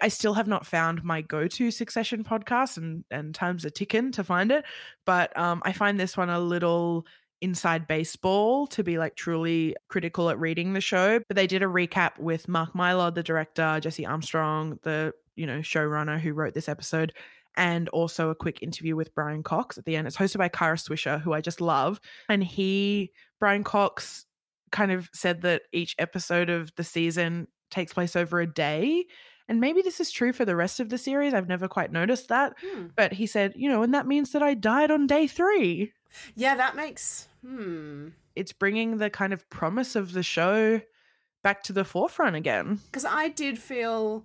I still have not found my go-to Succession podcast, and and times are ticking to find it. But um, I find this one a little inside baseball to be like truly critical at reading the show. But they did a recap with Mark Mylod, the director, Jesse Armstrong, the you know showrunner who wrote this episode, and also a quick interview with Brian Cox at the end. It's hosted by Kara Swisher, who I just love, and he Brian Cox kind of said that each episode of the season takes place over a day. And maybe this is true for the rest of the series. I've never quite noticed that. Hmm. But he said, you know, and that means that I died on day three Yeah, that makes. Hmm. it's bringing the kind of promise of the show back to the forefront again. Because I did feel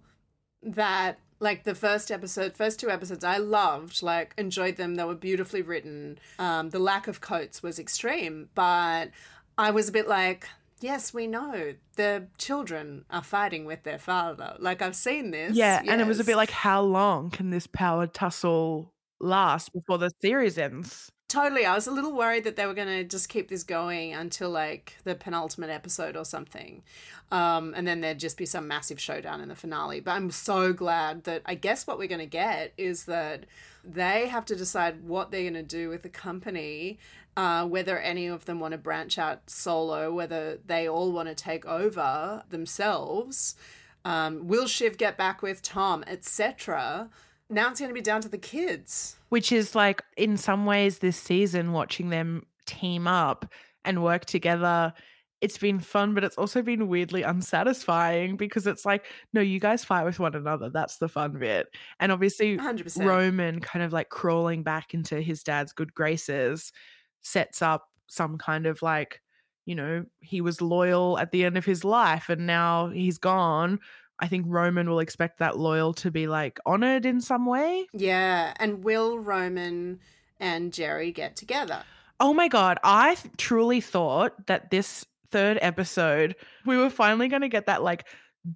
that, like, the first episode, first two episodes, I loved, like, enjoyed them. They were beautifully written. Um, the lack of coats was extreme, but I was a bit like, yes, we know the children are fighting with their father. Like, I've seen this. Yeah, and it was a bit like, how long can this power tussle last before the series ends? Totally. I was a little worried that they were going to just keep this going until like the penultimate episode or something. Um, and then there'd just be some massive showdown in the finale. But I'm so glad that I guess what we're going to get is that they have to decide what they're going to do with the company, uh, whether any of them want to branch out solo, whether they all want to take over themselves. Um, will Shiv get back with Tom, etc.? Now it's going to be down to the kids. Which is like, in some ways, this season, watching them team up and work together. It's been fun, but it's also been weirdly unsatisfying because it's like, no, you guys fight with one another. That's the fun bit. And obviously, 100%. Roman kind of like crawling back into his dad's good graces sets up some kind of like, you know, he was loyal at the end of his life and now he's gone. I think Roman will expect that loyal to be like honored in some way. Yeah, and will Roman and Gerri get together? Oh my God. I th- truly thought that this third episode, we were finally going to get that like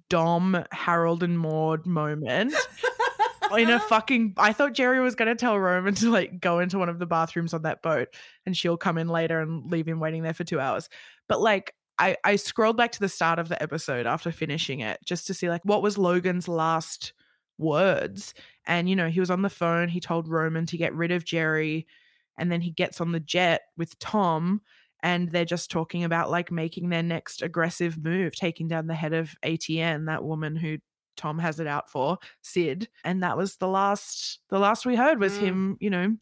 Dom, Harold, and Maude moment. in a fucking I thought Gerri was gonna tell Roman to like go into one of the bathrooms on that boat and she'll come in later and leave him waiting there for two hours. But like I, I scrolled back to the start of the episode after finishing it just to see like what was Logan's last words. And you know, he was on the phone, he told Roman to get rid of Gerri, and then he gets on the jet with Tom and they're just talking about like making their next aggressive move, taking down the head of ATN, that woman who Tom has it out for, Cyd. And that was the last the last we heard was Mm. him, you know,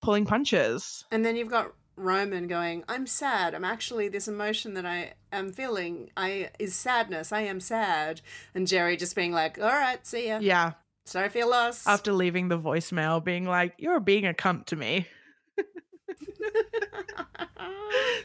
pulling punches. And then you've got Roman going, I'm sad. I'm actually this emotion that I am feeling I is sadness. I am sad. And Gerri just being like, All right, see ya. Yeah. Sorry for your loss. After leaving the voicemail being like, You're being a cunt to me.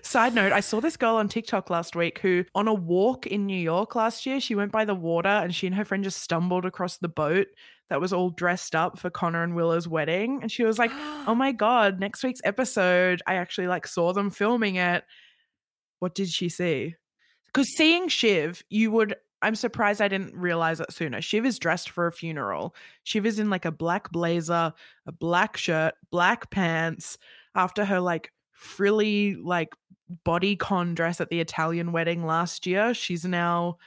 Side note, I saw this girl on TikTok last week who, on a walk in New York last year, she went by the water and she and her friend just stumbled across the boat that was all dressed up for Connor and Willa's wedding. And she was like, Oh my God, next week's episode, I actually like saw them filming it. What did she see? Because seeing Shiv, you would. I'm surprised I didn't realize it sooner. Shiv is dressed for a funeral. Shiv is in like a black blazer, a black shirt, black pants after her like frilly like bodycon dress at the Italian wedding last year. She's now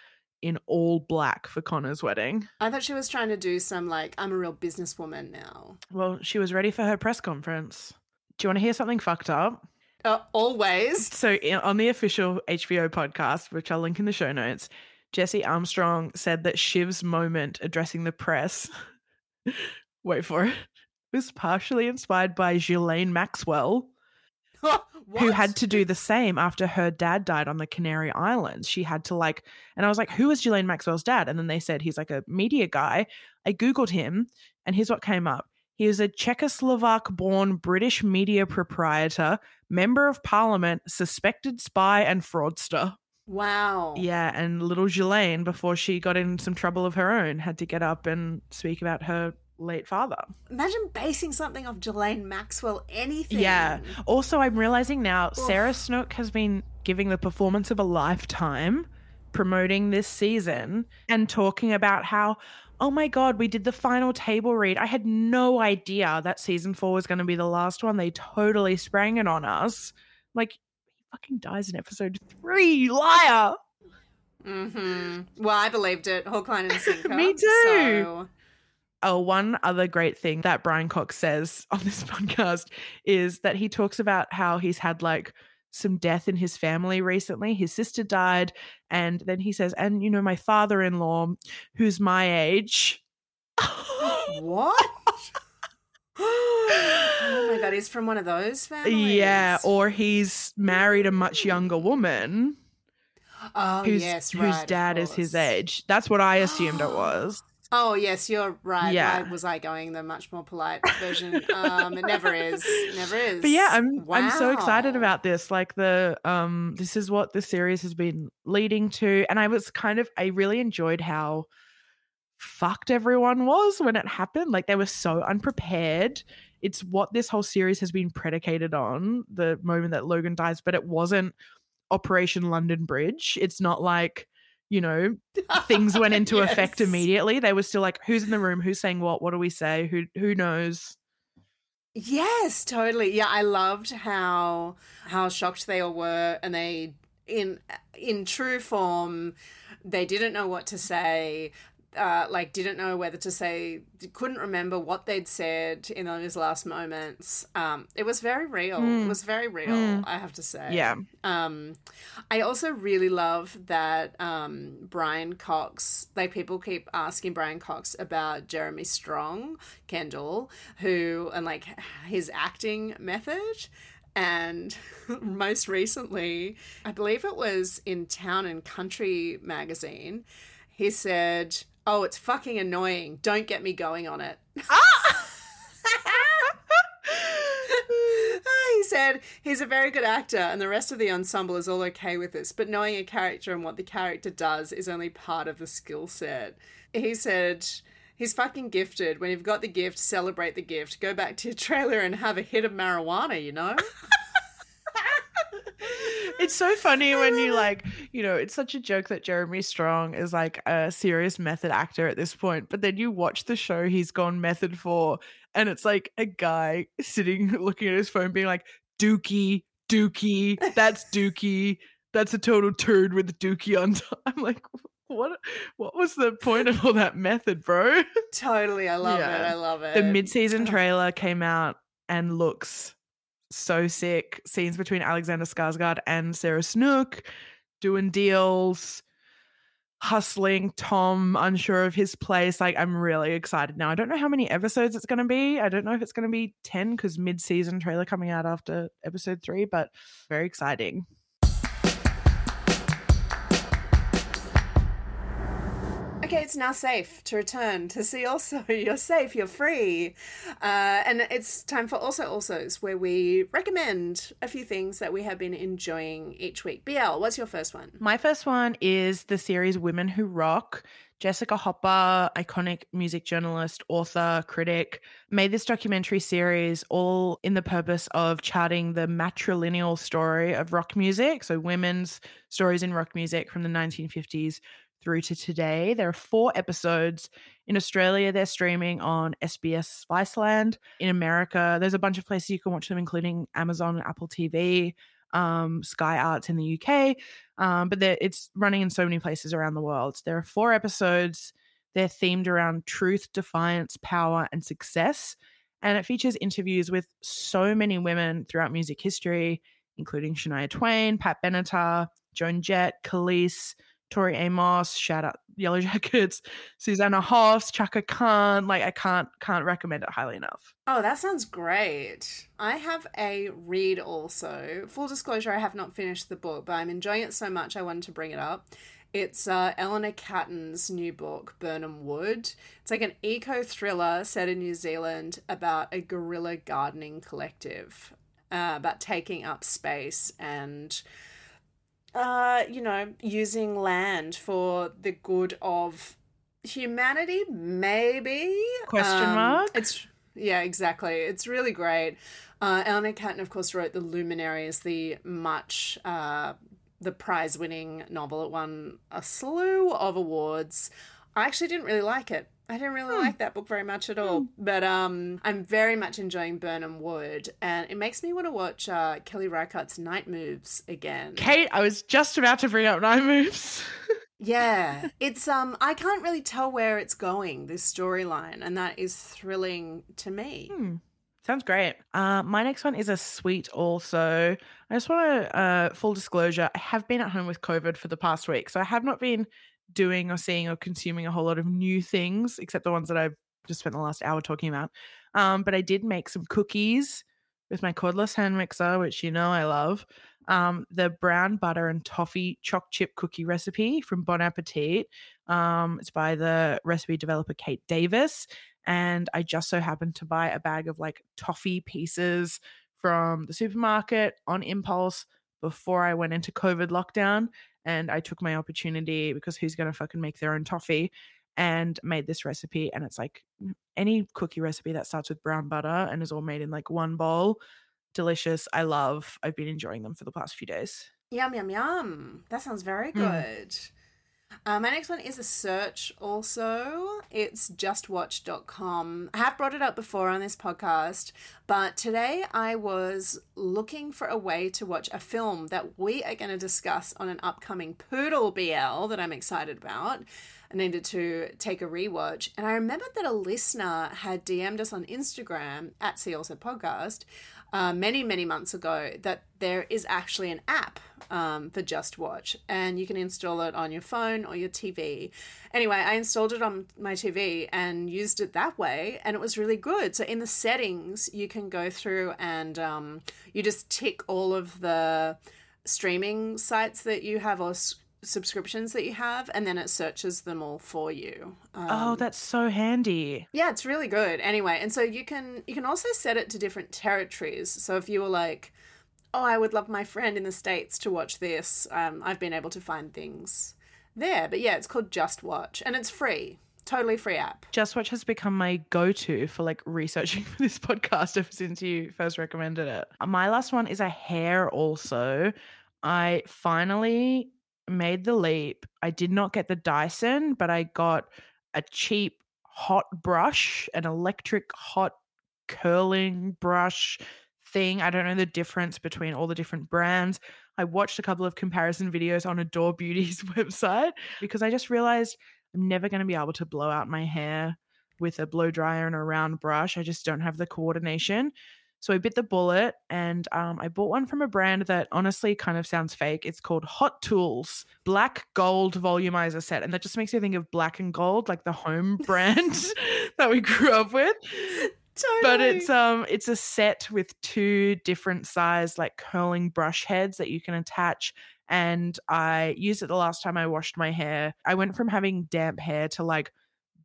in all black for Connor's wedding. I thought she was trying to do some like, I'm a real businesswoman now. Well, she was ready for her press conference. Do you want to hear something fucked up? Uh, always. So, on the official HBO podcast, which I'll link in the show notes, Jesse Armstrong said that Shiv's moment addressing the press, wait for it, was partially inspired by Ghislaine Maxwell, who had to do the same after her dad died on the Canary Islands. She had to like, and I was like, who is Ghislaine Maxwell's dad? And then they said he's like a media guy. I Googled him, and here's what came up. He is a Czechoslovak born British media proprietor, member of parliament, suspected spy, and fraudster. Wow. Yeah, and little Ghislaine, before she got in some trouble of her own, had to get up and speak about her late father. Imagine basing something off Ghislaine Maxwell, anything. Yeah. Also, I'm realizing now Sarah Snook has been giving the performance of a lifetime promoting this season and talking about how, oh my God, we did the final table read. I had no idea that season four was going to be the last one. They totally sprang it on us. Like, he fucking dies in episode three, liar. Mm-hmm. Well, I believed it. Hook, line, and sinker. Me too. So, Oh, one other great thing that Brian Cox says on this podcast is that he talks about how he's had like some death in his family recently. His sister died. And then he says, and you know, my father in law, who's my age. what? oh my god, he's from one of those families. yeah. Or he's married a much younger woman oh whose, yes, right, whose dad is his age. That's what I assumed it was. Oh yes, you're right. Yeah. Why was I going the much more polite version? Um, it never is. Never is. But yeah, I'm I'm so excited about this. Like the um this is what the series has been leading to and I was kind of I really enjoyed how fucked everyone was when it happened. Like they were so unprepared. It's what this whole series has been predicated on, the moment that Logan dies, but it wasn't Operation London Bridge. It's not like, you know, things went into effect immediately. They were still like, who's in the room? Who's saying what? What do we say? Who who knows? Yes, totally. Yeah, I loved how how shocked they all were, and they in in true form, they didn't know what to say. Uh, like didn't know whether to say, couldn't remember what they'd said in those last moments. Um, it was very real. It was very real. I have to say. Yeah. Um, I also really love that um, Brian Cox, like people keep asking Brian Cox about Jeremy Strong, Kendall, who, and like his acting method. And most recently, I believe it was in Town and Country magazine, he said, Oh, it's fucking annoying. Don't get me going on it. Ah! Ah, he said he's a very good actor and the rest of the ensemble is all okay with this, but knowing a character and what the character does is only part of the skill set. He said he's fucking gifted. When you've got the gift, celebrate the gift. Go back to your trailer and have a hit of marijuana, you know? It's so funny when you like, you know, it's such a joke that Jeremy Strong is like a serious method actor at this point, but then you watch the show he's gone method for, and it's like a guy sitting looking at his phone being like, Dookie, Dookie, that's Dookie, that's a total turd with Dookie on top. I'm like, what what was the point of all that method, bro? Totally, I love Yeah. it. I love it. The mid-season trailer came out and looks so sick. Scenes between Alexander Skarsgård and Sarah Snook doing deals, hustling Tom, unsure of his place. Like I'm really excited now. I don't know how many episodes it's going to be. I don't know if it's going to be 10 cuz mid-season trailer coming out after episode 3, but very exciting. Okay, it's now safe to return to see also. You're safe, you're free. Uh, and it's time for Also Alsos, where we recommend a few things that we have been enjoying each week. BL, what's your first one? My first one is the series Women Who Rock. Jessica Hopper, iconic music journalist, author, critic, made this documentary series all in the purpose of charting the matrilineal story of rock music. So, women's stories in rock music from the 1950s through to today. There are four episodes. In Australia, they're streaming on SBS Viceland. In America, there's a bunch of places you can watch them, including Amazon and Apple TV, um, Sky Arts in the UK. Um, but it's running in so many places around the world. There are four episodes. They're themed around truth, defiance, power, and success. And it features interviews with so many women throughout music history, including Shania Twain, Pat Benatar, Joan Jett, Khalees, Tori Amos, shout out Yellow Jackets, Susanna Hoffs, Chaka Khan. Like I can't can't recommend it highly enough. Oh, that sounds great. I have a read also. Full disclosure, I have not finished the book, but I'm enjoying it so much I wanted to bring it up. It's uh, Eleanor Catton's new book, Birnam Wood. It's like an eco thriller set in New Zealand about a guerrilla gardening collective, uh, about taking up space and uh, you know, using land for the good of humanity, maybe. Question Um, mark? It's yeah, exactly. It's really great. Uh, Eleanor Catton, of course, wrote *The Luminaries*, the much uh, the prize-winning novel. It won a slew of awards. I actually didn't really like it. I didn't really like that book very much at all. But um, I'm very much enjoying Birnam Wood, and it makes me want to watch uh, Kelly Reichardt's Night Moves again. Kate, I was just about to bring up Night Moves. Yeah, it's um I can't really tell where it's going this storyline and that is thrilling to me. Hmm. Sounds great. Uh, my next one is a sweet also. I just want to, uh, full disclosure, I have been at home with COVID for the past week. So I have not been doing or seeing or consuming a whole lot of new things, except the ones that I've just spent the last hour talking about. Um, but I did make some cookies with my cordless hand mixer, which you know I love. Um, the brown butter and toffee choc chip cookie recipe from Bon Appetit. Um, it's by the recipe developer Kate Davis and I just so happened to buy a bag of like toffee pieces from the supermarket on impulse before I went into COVID lockdown. And I took my opportunity because who's going to fucking make their own toffee and made this recipe. And it's like any cookie recipe that starts with brown butter and is all made in like one bowl. Delicious. I love. I've been enjoying them for the past few days. Yum yum yum. That sounds very Mm. Uh, my next one is a search also. It's justwatch.com. I have brought it up before on this podcast, but today I was looking for a way to watch a film that we are going to discuss on an upcoming Poodle BL that I'm excited about. I needed to take a rewatch. And I remembered that a listener had DM'd us on Instagram at See Also Podcast uh, many, many months ago that there is actually an app um, for Just Watch, and you can install it on your phone or your TV. Anyway, I installed it on my TV and used it that way, and it was really good. So in the settings, you can go through and um, you just tick all of the streaming sites that you have or subscriptions that you have, and then it searches them all for you. Um, oh, that's so handy. yeah, it's really good. Anyway, and so you can you can also set it to different territories. So if you were like, "Oh, I would love my friend in the states to watch this," um, I've been able to find things there. But yeah, it's called Just Watch, and it's free, totally free app. Just Watch has become my go-to for like researching for this podcast ever since you first recommended it. My last one is a hair also. I finally made the leap. I did not get the Dyson, but I got a cheap hot brush, an electric hot curling brush thing. I don't know the difference between all the different brands. I watched a couple of comparison videos on Adore Beauty's website because I just realized I'm never going to be able to blow out my hair with a blow dryer and a round brush. I just don't have the coordination. So I bit the bullet and um, I bought one from a brand that honestly kind of sounds fake. It's called Hot Tools Black Gold Volumizer Set. And that just makes me think of black and gold, like the home brand that we grew up with. Totally. But it's um it's a set with two different size like curling brush heads that you can attach and I used it the last time I washed my hair. I went from having damp hair to like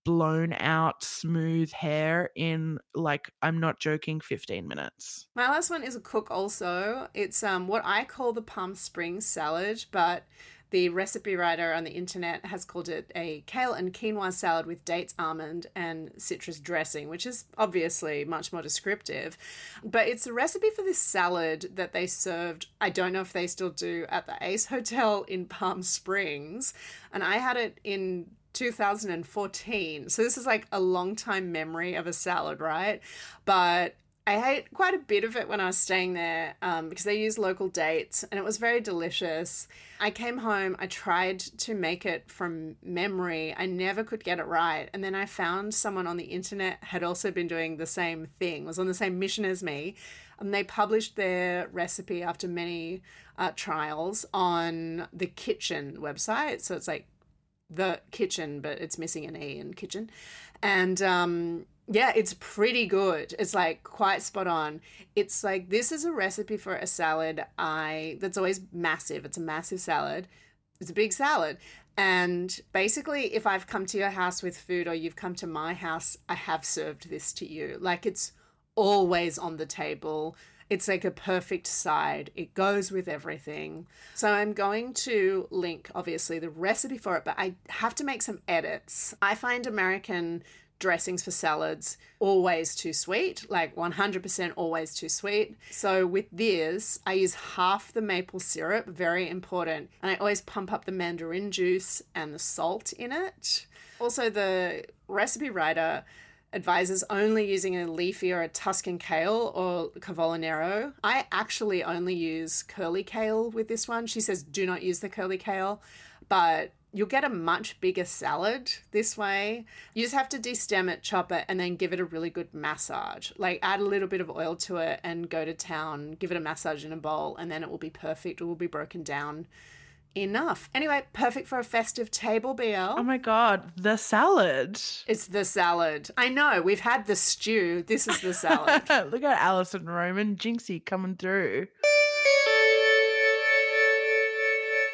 blown out smooth hair in like I'm not joking 15 minutes. My last one is a cook also. It's um what I call the Palm Springs salad, but the recipe writer on the internet has called it a kale and quinoa salad with dates, almond, and citrus dressing, which is obviously much more descriptive. But it's a recipe for this salad that they served, I don't know if they still do, at the Ace Hotel in Palm Springs. And I had it in 2014. So this is like a long time memory of a salad, right? But I ate quite a bit of it when I was staying there um, because they use local dates and it was very delicious. I came home, I tried to make it from memory. I never could get it right. And then I found someone on the internet had also been doing the same thing, was on the same mission as me. And they published their recipe after many uh, trials on the kitchen website. So it's like the kitchen, but it's missing an E in kitchen. And um, yeah, it's pretty good. It's like quite spot on. It's like this is a recipe for a salad I that's always massive. It's a massive salad. It's a big salad. And basically, if I've come to your house with food or you've come to my house, I have served this to you. Like it's always on the table. It's like a perfect side. It goes with everything. So I'm going to link, obviously, the recipe for it, but I have to make some edits. I find American dressings for salads always too sweet, like 100% always too sweet. So with this, I use half the maple syrup, very important. And I always pump up the mandarin juice and the salt in it. Also, the recipe writer advises only using a leafy or a Tuscan kale or cavolo nero. I actually only use curly kale with this one. She says do not use the curly kale, but you'll get a much bigger salad this way. You just have to destem it, chop it, and then give it a really good massage. Like add a little bit of oil to it and go to town, give it a massage in a bowl, and then it will be perfect. It will be broken down enough. Anyway, perfect for a festive table, BL. Oh my god, the salad. It's the salad. I know, we've had the stew. This is the salad. Look at Alison Roman, Jinxie coming through.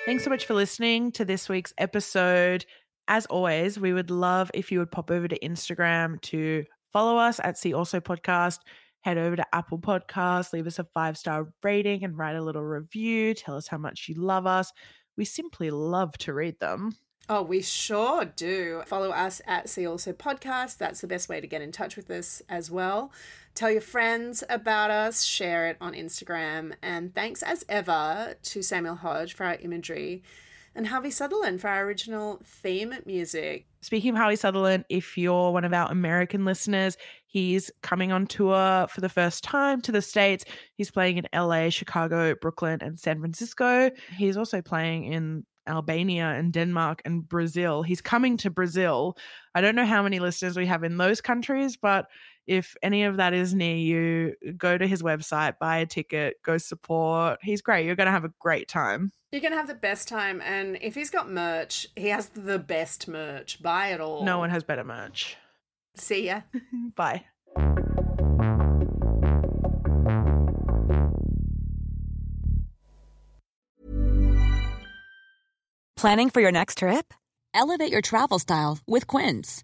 Thanks so much for listening to this week's episode. As always, we would love if you would pop over to Instagram to follow us at See Also Podcast. Head over to Apple Podcasts, leave us a five star rating and write a little review. Tell us how much you love us. We simply love to read them. Oh, we sure do. Follow us at See Also Podcast. That's the best way to get in touch with us as well. Tell your friends about us, share it on Instagram. And thanks as ever to Samuel Hodge for our imagery and Harvey Sutherland for our original theme music. Speaking of Harvey Sutherland, if you're one of our American listeners, he's coming on tour for the first time to the States. He's playing in LA, Chicago, Brooklyn, and San Francisco. He's also playing in Albania and Denmark and Brazil. He's coming to Brazil. I don't know how many listeners we have in those countries, but if any of that is near you, go to his website, buy a ticket, go support. He's great. You're going to have a great time. You're going to have the best time. And if he's got merch, he has the best merch. Buy it all. No one has better merch. See ya. Bye. Planning for your next trip? Elevate your travel style with Quince.